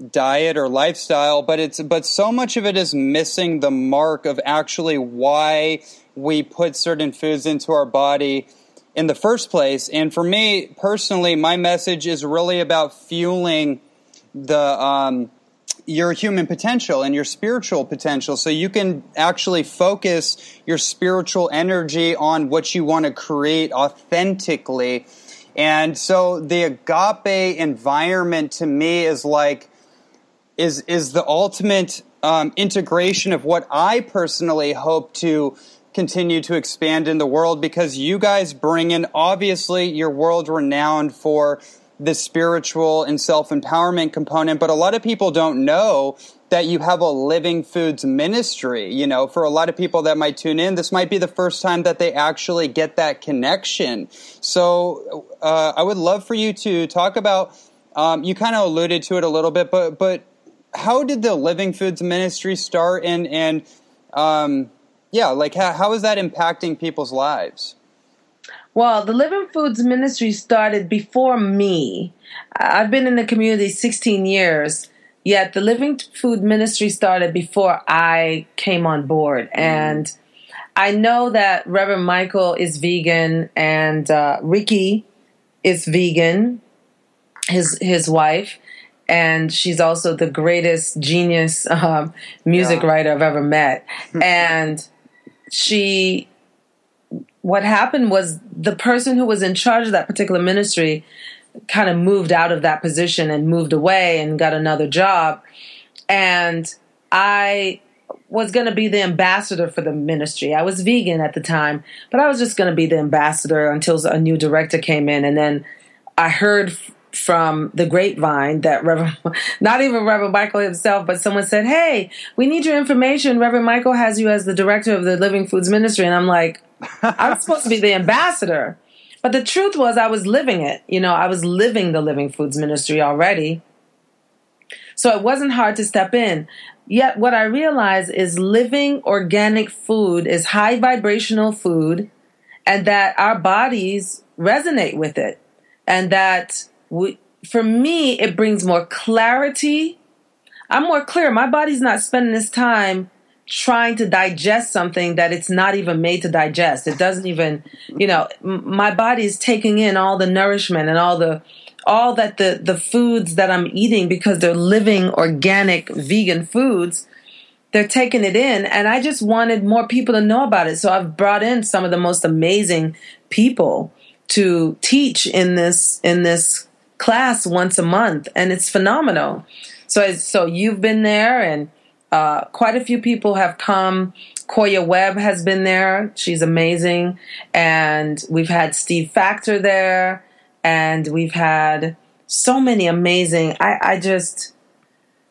diet or lifestyle, but it's but so much of it is missing the mark of actually why we put certain foods into our body in the first place. And for me personally, my message is really about fueling the um, your human potential and your spiritual potential so you can actually focus your spiritual energy on what you want to create authentically. And so the agape environment to me is like is is the ultimate um, integration of what I personally hope to continue to expand in the world because you guys bring in obviously you're world renowned for the spiritual and self empowerment component, but a lot of people don't know that you have a living foods ministry. You know, for a lot of people that might tune in, this might be the first time that they actually get that connection. So uh, I would love for you to talk about. Um, you kind of alluded to it a little bit, but but how did the Living Foods ministry start, and and um, yeah, like how, how is that impacting people's lives? Well, the Living Foods ministry started before me. I've been in the community 16 years, yet the Living Food ministry started before I came on board. Mm. And I know that Reverend Michael is vegan and uh, Rickie is vegan, his his wife and she's also the greatest genius um, music yeah. writer I've ever met. and she, what happened was the person who was in charge of that particular ministry kind of moved out of that position and moved away and got another job. And I was going to be the ambassador for the ministry. I was vegan at the time, but I was just going to be the ambassador until a new director came in. And then I heard from the grapevine that Reverend, [LAUGHS] not even Reverend Michael himself, but someone said, Hey, we need your information. Reverend Michael has you as the director of the Living Foods Ministry. And I'm like, [LAUGHS] I'm supposed to be the ambassador. But the truth was, I was living it. You know, I was living the Living Foods Ministry already. So it wasn't hard to step in. Yet, what I realized is living organic food is high vibrational food, and that our bodies resonate with it, and that we, for me, it brings more clarity. I'm more clear. My body's not spending this time trying to digest something that it's not even made to digest. It doesn't even, you know, my body is taking in all the nourishment and all the all that the the foods that I'm eating because they're living organic vegan foods. They're taking it in and I just wanted more people to know about it. So I've brought in some of the most amazing people to teach in this in this class once a month and it's phenomenal. So so you've been there and uh, quite a few people have come. Koya Webb has been there. She's amazing. And we've had Steve Factor there. And we've had so many amazing, I, I just,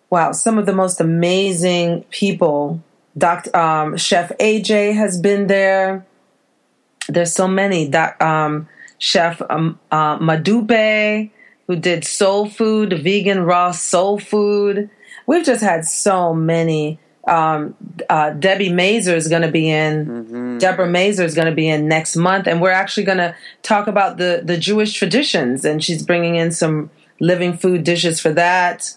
wow, some of the most amazing people. Dr. Um, Chef AJ has been there. There's so many. Doc, um, Chef um, uh, Madupe, who did soul food, vegan raw soul food we've just had so many. Um, uh, Debbie Mazur is going to be in. Mm-hmm. Deborah Mazur is going to be in next month, and we're actually going to talk about the the Jewish traditions. And she's bringing in some living food dishes for that.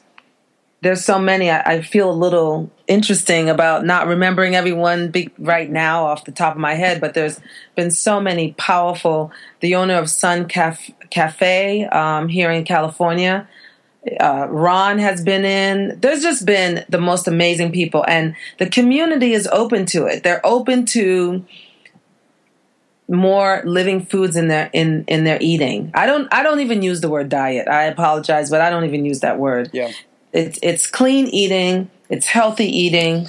There's so many. I, I feel a little interesting about not remembering everyone right now off the top of my head, but there's been so many powerful. The owner of Sun Cafe um, here in California uh, Ron has been in. There's just been the most amazing people, and the community is open to it. They're open to more living foods in their in in their eating. I don't I don't even use the word diet. I apologize, but I don't even use that word. Yeah, it's it's clean eating. It's healthy eating.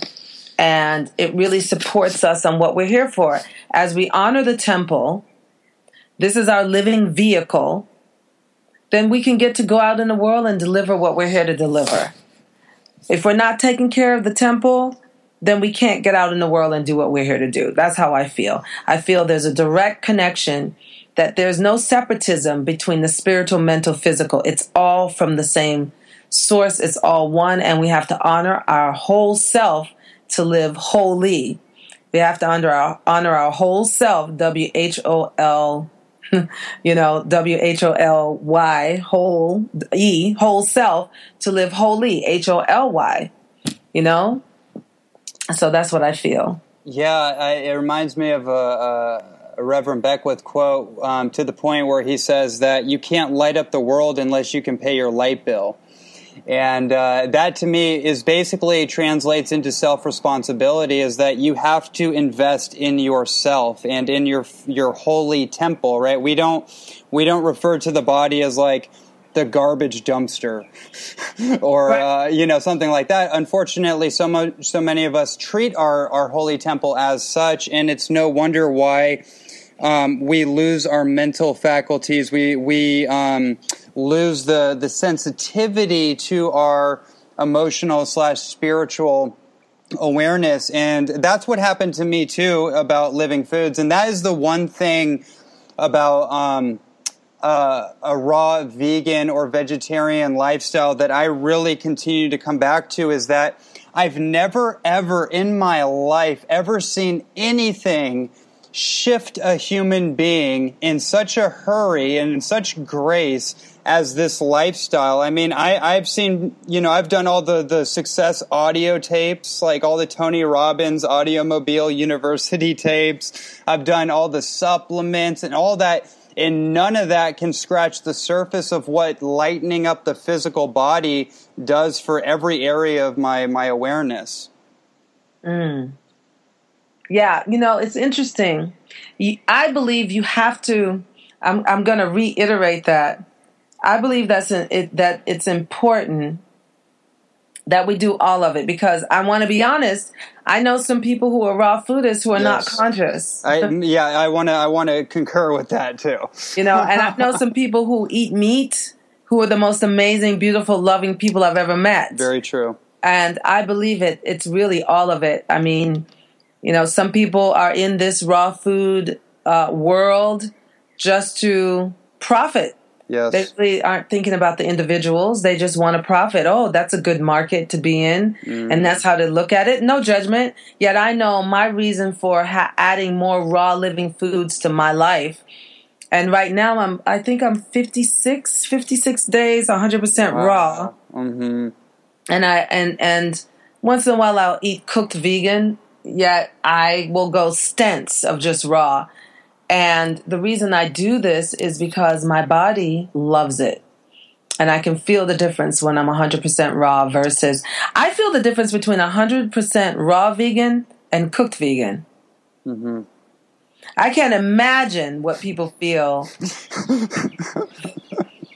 And it really supports us on what we're here for. As we honor the temple, this is our living vehicle then we can get to go out in the world and deliver what we're here to deliver. If we're not taking care of the temple, then we can't get out in the world and do what we're here to do. That's how I feel. I feel there's a direct connection that there's no separatism between the spiritual, mental, physical. It's all from the same source. It's all one, and we have to honor our whole self to live wholly. We have to honor our, honor our whole self, W H O L [LAUGHS] you know, W H O L Y, whole, E, whole self, to live holy, H O L Y, you know? So that's what I feel. Yeah, I, it reminds me of a, a, a Reverend Beckwith quote um, to the point where he says that you can't light up the world unless you can pay your light bill. And uh, that to me is basically translates into self responsibility is that you have to invest in yourself and in your your holy temple, right? We don't we don't refer to the body as like the garbage dumpster [LAUGHS] or right. uh, you know something like that unfortunately so much so many of us treat our our holy temple as such and it's no wonder why um, we lose our mental faculties we we um, lose the, the sensitivity to our emotional slash spiritual awareness. And that's what happened to me too about living foods. And that is the one thing about um, uh, a raw vegan or vegetarian lifestyle that I really continue to come back to is that I've never ever in my life ever seen anything shift a human being in such a hurry and in such grace as this lifestyle. I mean, I, I've seen, you know, I've done all the, the success audio tapes, like all the Tony Robbins Audiomobile [LAUGHS] University tapes. I've done all the supplements and all that. And none of that can scratch the surface of what lightening up the physical body does for every area of my, my awareness. Mm. Yeah, you know, it's interesting. I believe you have to, I'm, I'm going to reiterate that I believe that's an, it, that it's important that we do all of it because I want to be honest. I know some people who are raw foodists who are yes. not conscious. I, yeah, I want to. I want to concur with that too. you know, and I know some people who eat meat who are the most amazing, beautiful, loving people I've ever met. Very true. And I believe it. It's really all of it. I mean, you know, some people are in this raw food uh, world just to profit Yes. They really aren't thinking about the individuals. They just want to profit. Oh, that's a good market to be in. Mm. And that's how to look at it. No judgment. Yet I know my reason for ha- adding more raw living foods to my life. And right now I'm, I think I'm 56, 56 days, 100% wow. raw. Mm-hmm. And I, and, and once in a while I'll eat cooked vegan yet I will go stents of just raw. And the reason I do this is because my body loves it. And I can feel the difference when I'm 100% raw versus I feel the difference between 100% raw vegan and cooked vegan. Mm-hmm. I can't imagine what people feel, [LAUGHS]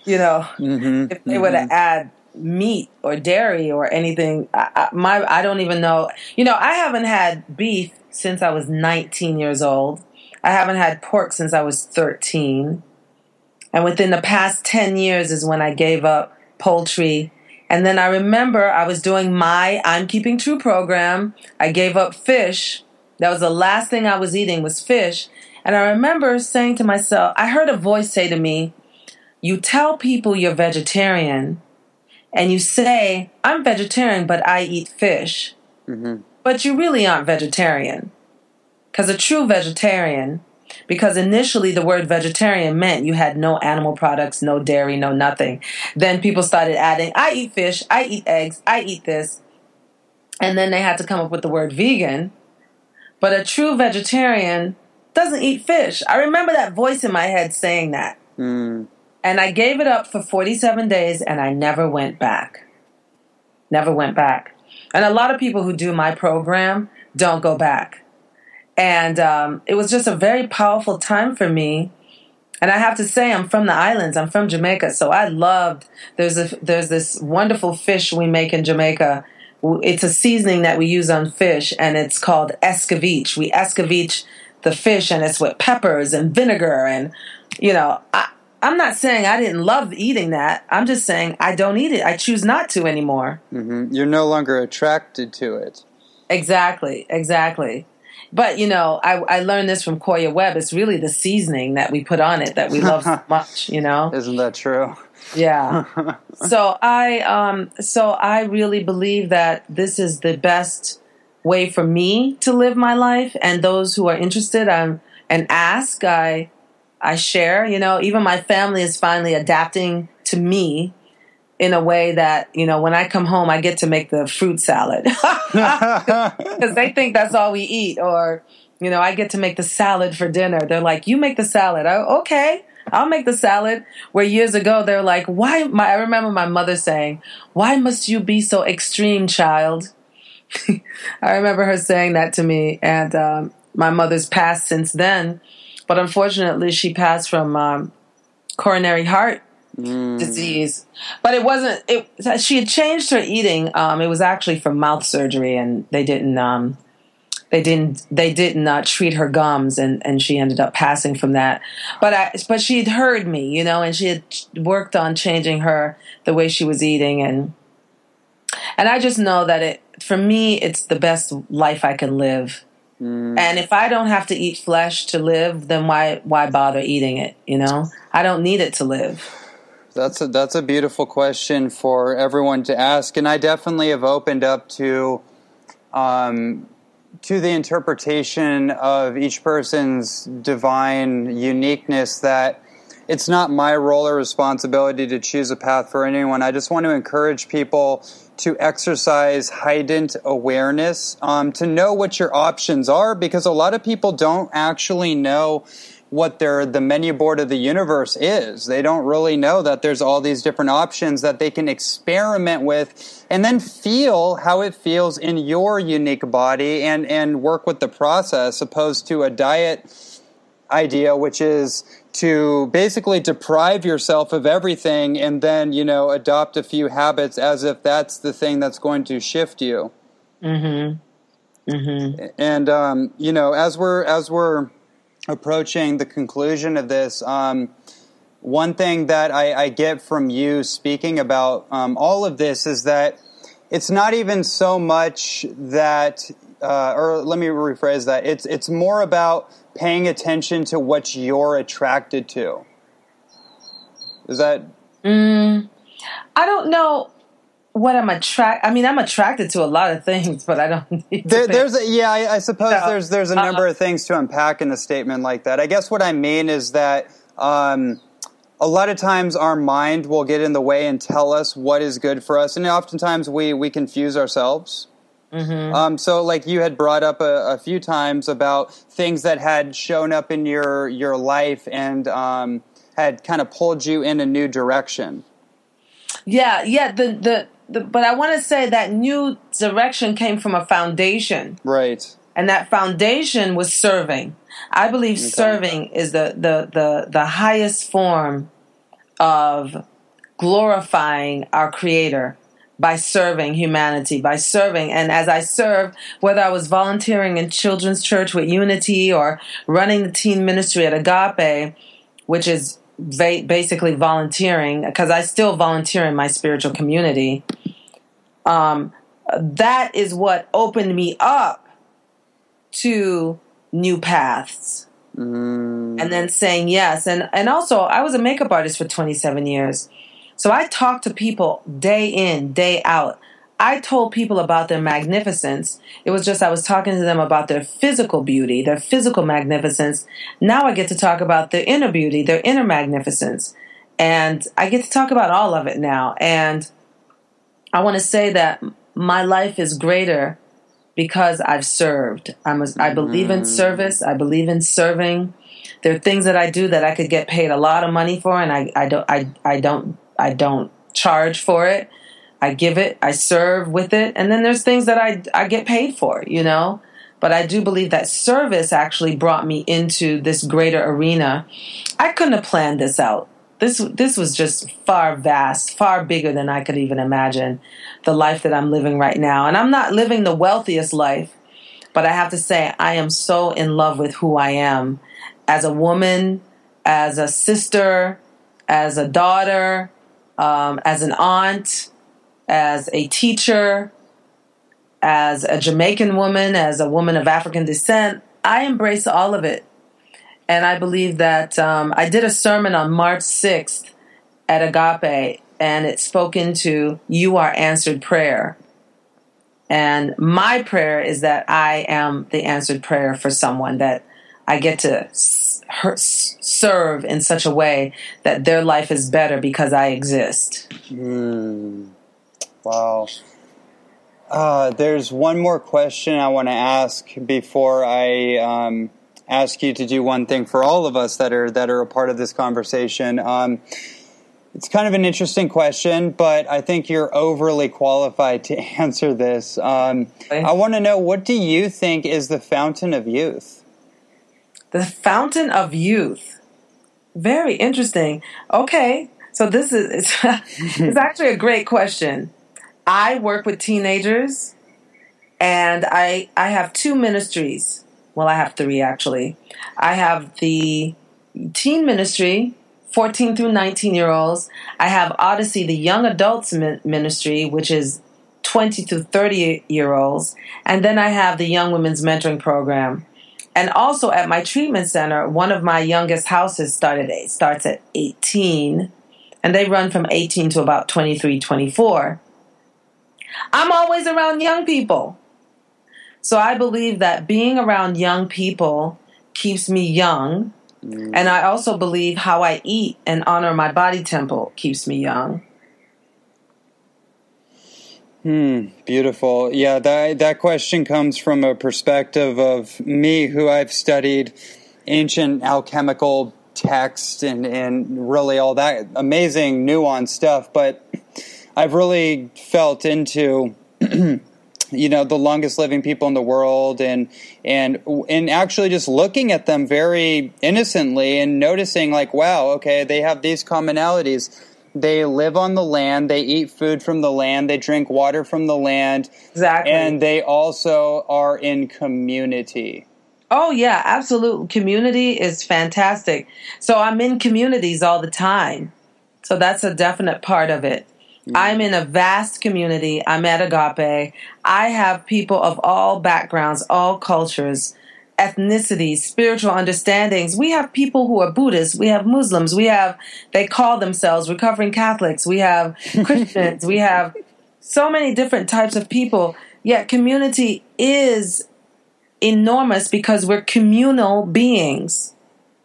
you know, mm-hmm. if they mm-hmm. were to add meat or dairy or anything. I, I, my I don't even know. You know, I haven't had beef since I was 19 years old. I haven't had pork since I was 13. And within the past 10 years is when I gave up poultry. And then I remember I was doing my I'm Keeping True program. I gave up fish. That was the last thing I was eating was fish. And I remember saying to myself, I heard a voice say to me, You tell people you're vegetarian and you say, I'm vegetarian, but I eat fish. Mm-hmm. But you really aren't vegetarian. Because a true vegetarian, because initially the word vegetarian meant you had no animal products, no dairy, no nothing. Then people started adding, I eat fish, I eat eggs, I eat this. And then they had to come up with the word vegan. But a true vegetarian doesn't eat fish. I remember that voice in my head saying that. Mm. And I gave it up for 47 days and I never went back. Never went back. And a lot of people who do my program don't go back. And um, it was just a very powerful time for me. And I have to say, I'm from the islands. I'm from Jamaica, so I loved. There's a there's this wonderful fish we make in Jamaica. It's a seasoning that we use on fish, and it's called escovitch. We escovitch the fish, and it's with peppers and vinegar, and you know, I, I'm not saying I didn't love eating that. I'm just saying I don't eat it. I choose not to anymore. Mm-hmm. You're no longer attracted to it. Exactly, exactly. But you know, I, I learned this from Koya Webb. It's really the seasoning that we put on it that we love so [LAUGHS] much. You know, isn't that true? Yeah. [LAUGHS] so I um so I really believe that this is the best way for me to live my life, and those who are interested, I'm and ask. I I share. You know, even my family is finally adapting to me in a way that you know when I come home I get to make the fruit salad [LAUGHS] [LAUGHS] because they think that's all we eat, or you know I get to make the salad for dinner. They're like, "You make the salad." I, okay. I'll make the salad. Where years ago they're like, "Why?" My, I remember my mother saying, "Why must you be so extreme, child?" [LAUGHS] I remember her saying that to me, and um, my mother's passed since then. But unfortunately, she passed from um, coronary heart mm. disease. But it wasn't. It she had changed her eating. Um, it was actually for mouth surgery, and they didn't. Um, they didn't. They didn't uh, treat her gums, and, and she ended up passing from that. But I. But she had heard me, you know, and she had worked on changing her the way she was eating, and and I just know that it for me, it's the best life I can live Mm. And if I don't have to eat flesh to live, then why why bother eating it? You know, I don't need it to live. That's a that's a beautiful question for everyone to ask, and I definitely have opened up to, um, to the interpretation of each person's divine uniqueness. That it's not my role or responsibility to choose a path for anyone. I just want to encourage people to exercise heightened awareness, um, to know what your options are, because a lot of people don't actually know what their the menu board of the universe is. They don't really know that there's all these different options that they can experiment with and then feel how it feels in your unique body and and work with the process opposed to a diet idea which is to basically deprive yourself of everything and then you know adopt a few habits as if that's the thing that's going to shift you mm-hmm. Mm-hmm. and um, you know as we're as we're approaching the conclusion of this um, one thing that I, I, get from you speaking about um, all of this is that it's not even so much that uh, or let me rephrase that it's it's more about paying attention to what you're attracted to. Is that? Mm, I don't know what I'm attract. I mean, I'm attracted to a lot of things, but I don't. [LAUGHS] There, there's a, yeah, I, I suppose so, there's there's a number uh, of things to unpack in a statement like that. I guess what I mean is that. Um, a lot of times our mind will get in the way and tell us what is good for us and oftentimes we, we confuse ourselves Mm-hmm. Um, so, like you had brought up a, a, few times about things that had shown up in your your life and um, had kind of pulled you in a new direction. Yeah, yeah. The the, the but I want to say that new direction came from a foundation, right? And that foundation was serving. I believe okay. serving is the, the the the highest form of glorifying our Creator by serving humanity, by serving. And as I serve, whether I was volunteering in children's church with Unity or running the teen ministry at Agape, which is va- basically volunteering, because I still volunteer in my spiritual community, um, that is what opened me up to new paths. Mm. And then saying yes. And, and also, I was a makeup artist for 27 years. So I talked to people day in, day out. I told people about their magnificence. It was just I was talking to them about their physical beauty, their physical magnificence. Now I get to talk about their inner beauty, their inner magnificence. And I get to talk about all of it now. And I want to say that my life is greater because I've served. I'm a, I believe in mm. service. I believe in serving. There are things that I do that I could get paid a lot of money for, and I, I don't I, I don't I don't charge for it. I give it, I serve with it, and then there's things that I I get paid for, you know. But I do believe that service actually brought me into this greater arena. I couldn't have planned this out. This this was just far vast, far bigger than I could even imagine the life that I'm living right now. And I'm not living the wealthiest life, but I have to say I am so in love with who I am as a woman, as a sister, as a daughter, um, as an aunt, as a teacher, as a Jamaican woman, as a woman of African descent. I embrace all of it. And I believe that um, I did a sermon on March 6th at Agape, and it spoke into You Are Answered Prayer. And my prayer is that I am the answered prayer for someone, that I get to serve in such a way that their life is better because I exist. Mm. Wow. Uh, there's one more question I want to ask before I um, ask you to do one thing for all of us that are that are a part of this conversation. Um, it's kind of an interesting question, but I think you're overly qualified to [LAUGHS] answer this. Um, I want to know what do you think is the fountain of youth? The fountain of youth. Very interesting. Okay, so this is it's, [LAUGHS] it's actually a great question. I work with teenagers, and I I have two ministries. Well, I have three actually. I have the teen ministry, 14 through 19 year olds. I have Odyssey, the young adults ministry, which is 20 to 30 year olds. And then I have the young women's mentoring program, and also at my treatment center, one of my youngest houses started starts at 18 and they run from 18 to about 23, 24. I'm always around young people. So I believe that being around young people keeps me young. Mm. And I also believe how I eat and honor my body temple keeps me young. Hmm, beautiful. Yeah, that that question comes from a perspective of me who I've studied ancient alchemical text and, and really all that amazing nuanced stuff, but I've really felt into [CLEARS THROAT] you know the longest living people in the world and and and actually just looking at them very innocently and noticing like wow okay they have these commonalities they live on the land, they eat food from the land, they drink water from the land. Exactly. And they also are in community. Oh yeah, absolute community is fantastic. So I'm in communities all the time. So that's a definite part of it. I'm in a vast community. I'm at Agape. I have people of all backgrounds, all cultures ethnicities, spiritual understandings. We have people who are Buddhists, we have Muslims, we have, they call themselves recovering Catholics, we have [LAUGHS] Christians, we have so many different types of people. Yet community is enormous because we're communal beings.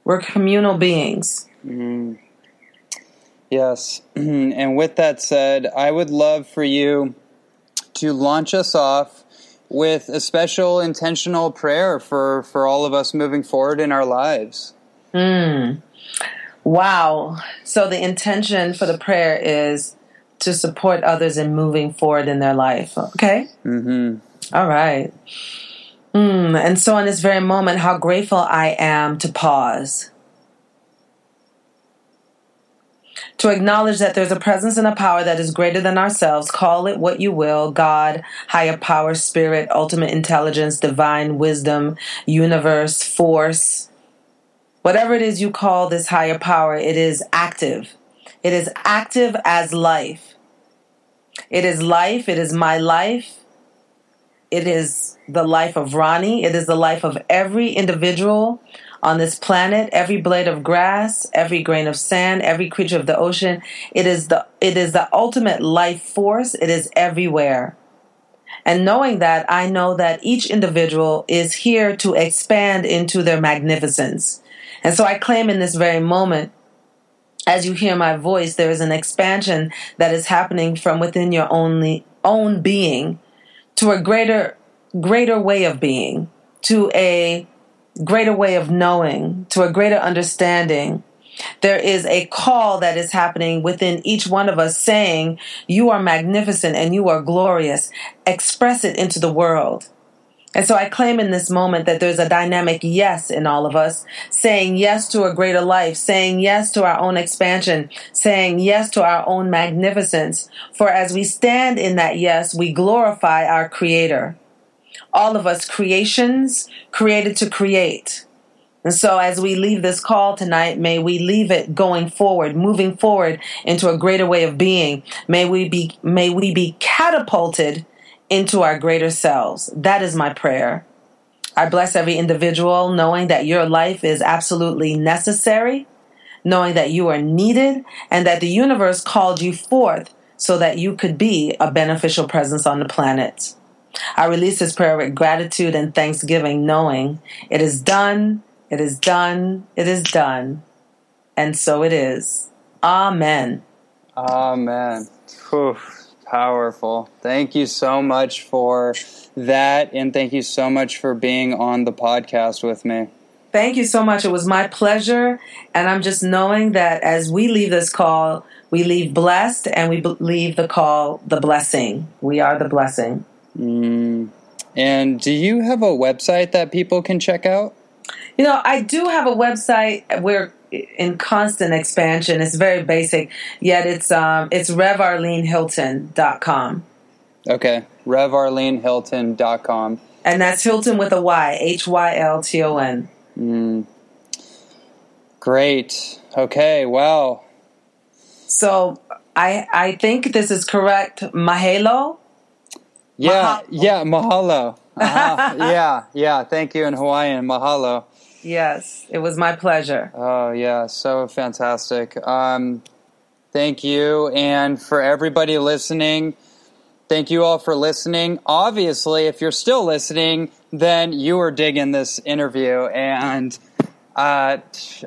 We're communal beings. Mm-hmm. Yes. [CLEARS THROAT] and with that said, I would love for you to launch us off with a special intentional prayer for, for all of us moving forward in our lives. Hmm. Wow. So the intention for the prayer is to support others in moving forward in their life. Okay? Mm-hmm. All right. Mm, and so, in this very moment, how grateful I am to pause. To acknowledge that there's a presence and a power that is greater than ourselves. Call it what you will God, higher power, spirit, ultimate intelligence, divine wisdom, universe, force. Whatever it is you call this higher power, it is active. It is active as life. It is life. It is my life. It is the life of Ronnie. It is the life of every individual on this planet, every blade of grass, every grain of sand, every creature of the ocean. It is the it is the ultimate life force. It is everywhere. And knowing that, I know that each individual is here to expand into their magnificence. And so I claim in this very moment as you hear my voice, there is an expansion that is happening from within your only own being to a greater greater way of being, to a greater way of knowing, to a greater understanding. There is a call that is happening within each one of us saying, You are magnificent and you are glorious. Express it into the world. And so I claim in this moment that there's a dynamic yes in all of us, saying yes to a greater life, saying yes to our own expansion, saying yes to our own magnificence. For as we stand in that yes, we glorify our Creator. All of us creations created to create. And so as we leave this call tonight, may we leave it going forward, moving forward into a greater way of being. May we be, may we be catapulted into our greater selves. That is my prayer. I bless every individual knowing that your life is absolutely necessary, knowing that you are needed, and that the universe called you forth so that you could be a beneficial presence on the planet. I release this prayer with gratitude and thanksgiving, knowing it is done, it is done, it is done, and so it is. Amen. Amen. Whew powerful. Thank you so much for that, and thank you so much for being on the podcast with me. Thank you so much. It was my pleasure, and I'm just knowing that as we leave this call, we leave blessed, and we leave the call the blessing. We are the blessing. Mm. And do you have a website that people can check out? You know, I do have a website We're in constant expansion. It's very basic, yet it's um, it's revarlenehylton.com. Okay, revarlenehylton.com. And that's Hylton with a Y, H Y L T O N. Mm. Great. Okay, wow. So I I think this is correct. Mahalo? Yeah, mahalo. yeah, mahalo. Uh-huh. [LAUGHS] yeah, yeah. Thank you in Hawaiian, mahalo. Yes, it was my pleasure. Oh, yeah, so fantastic. Um, thank you. And for everybody listening, thank you all for listening. Obviously, if you're still listening, then you are digging this interview. And uh,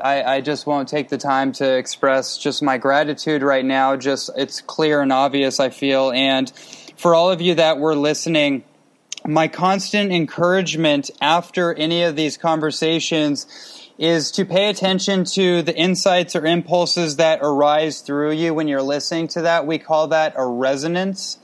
I, I just won't take the time to express just my gratitude right now. Just it's clear and obvious, I feel. And for all of you that were listening, my constant encouragement after any of these conversations is to pay attention to the insights or impulses that arise through you when you're listening to that. We call that a resonance.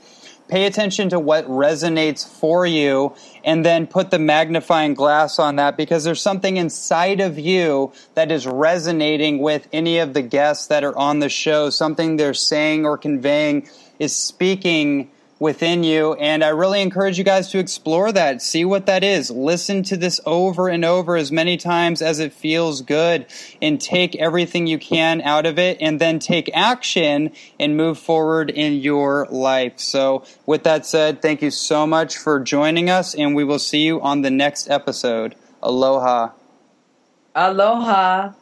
Pay attention to what resonates for you and then put the magnifying glass on that because there's something inside of you that is resonating with any of the guests that are on the show. Something they're saying or conveying is speaking within you. And I really encourage you guys to explore that, see what that is. Listen to this over and over as many times as it feels good and take everything you can out of it and then take action and move forward in your life. So, with that said, thank you so much for joining us and we will see you on the next episode. Aloha. Aloha.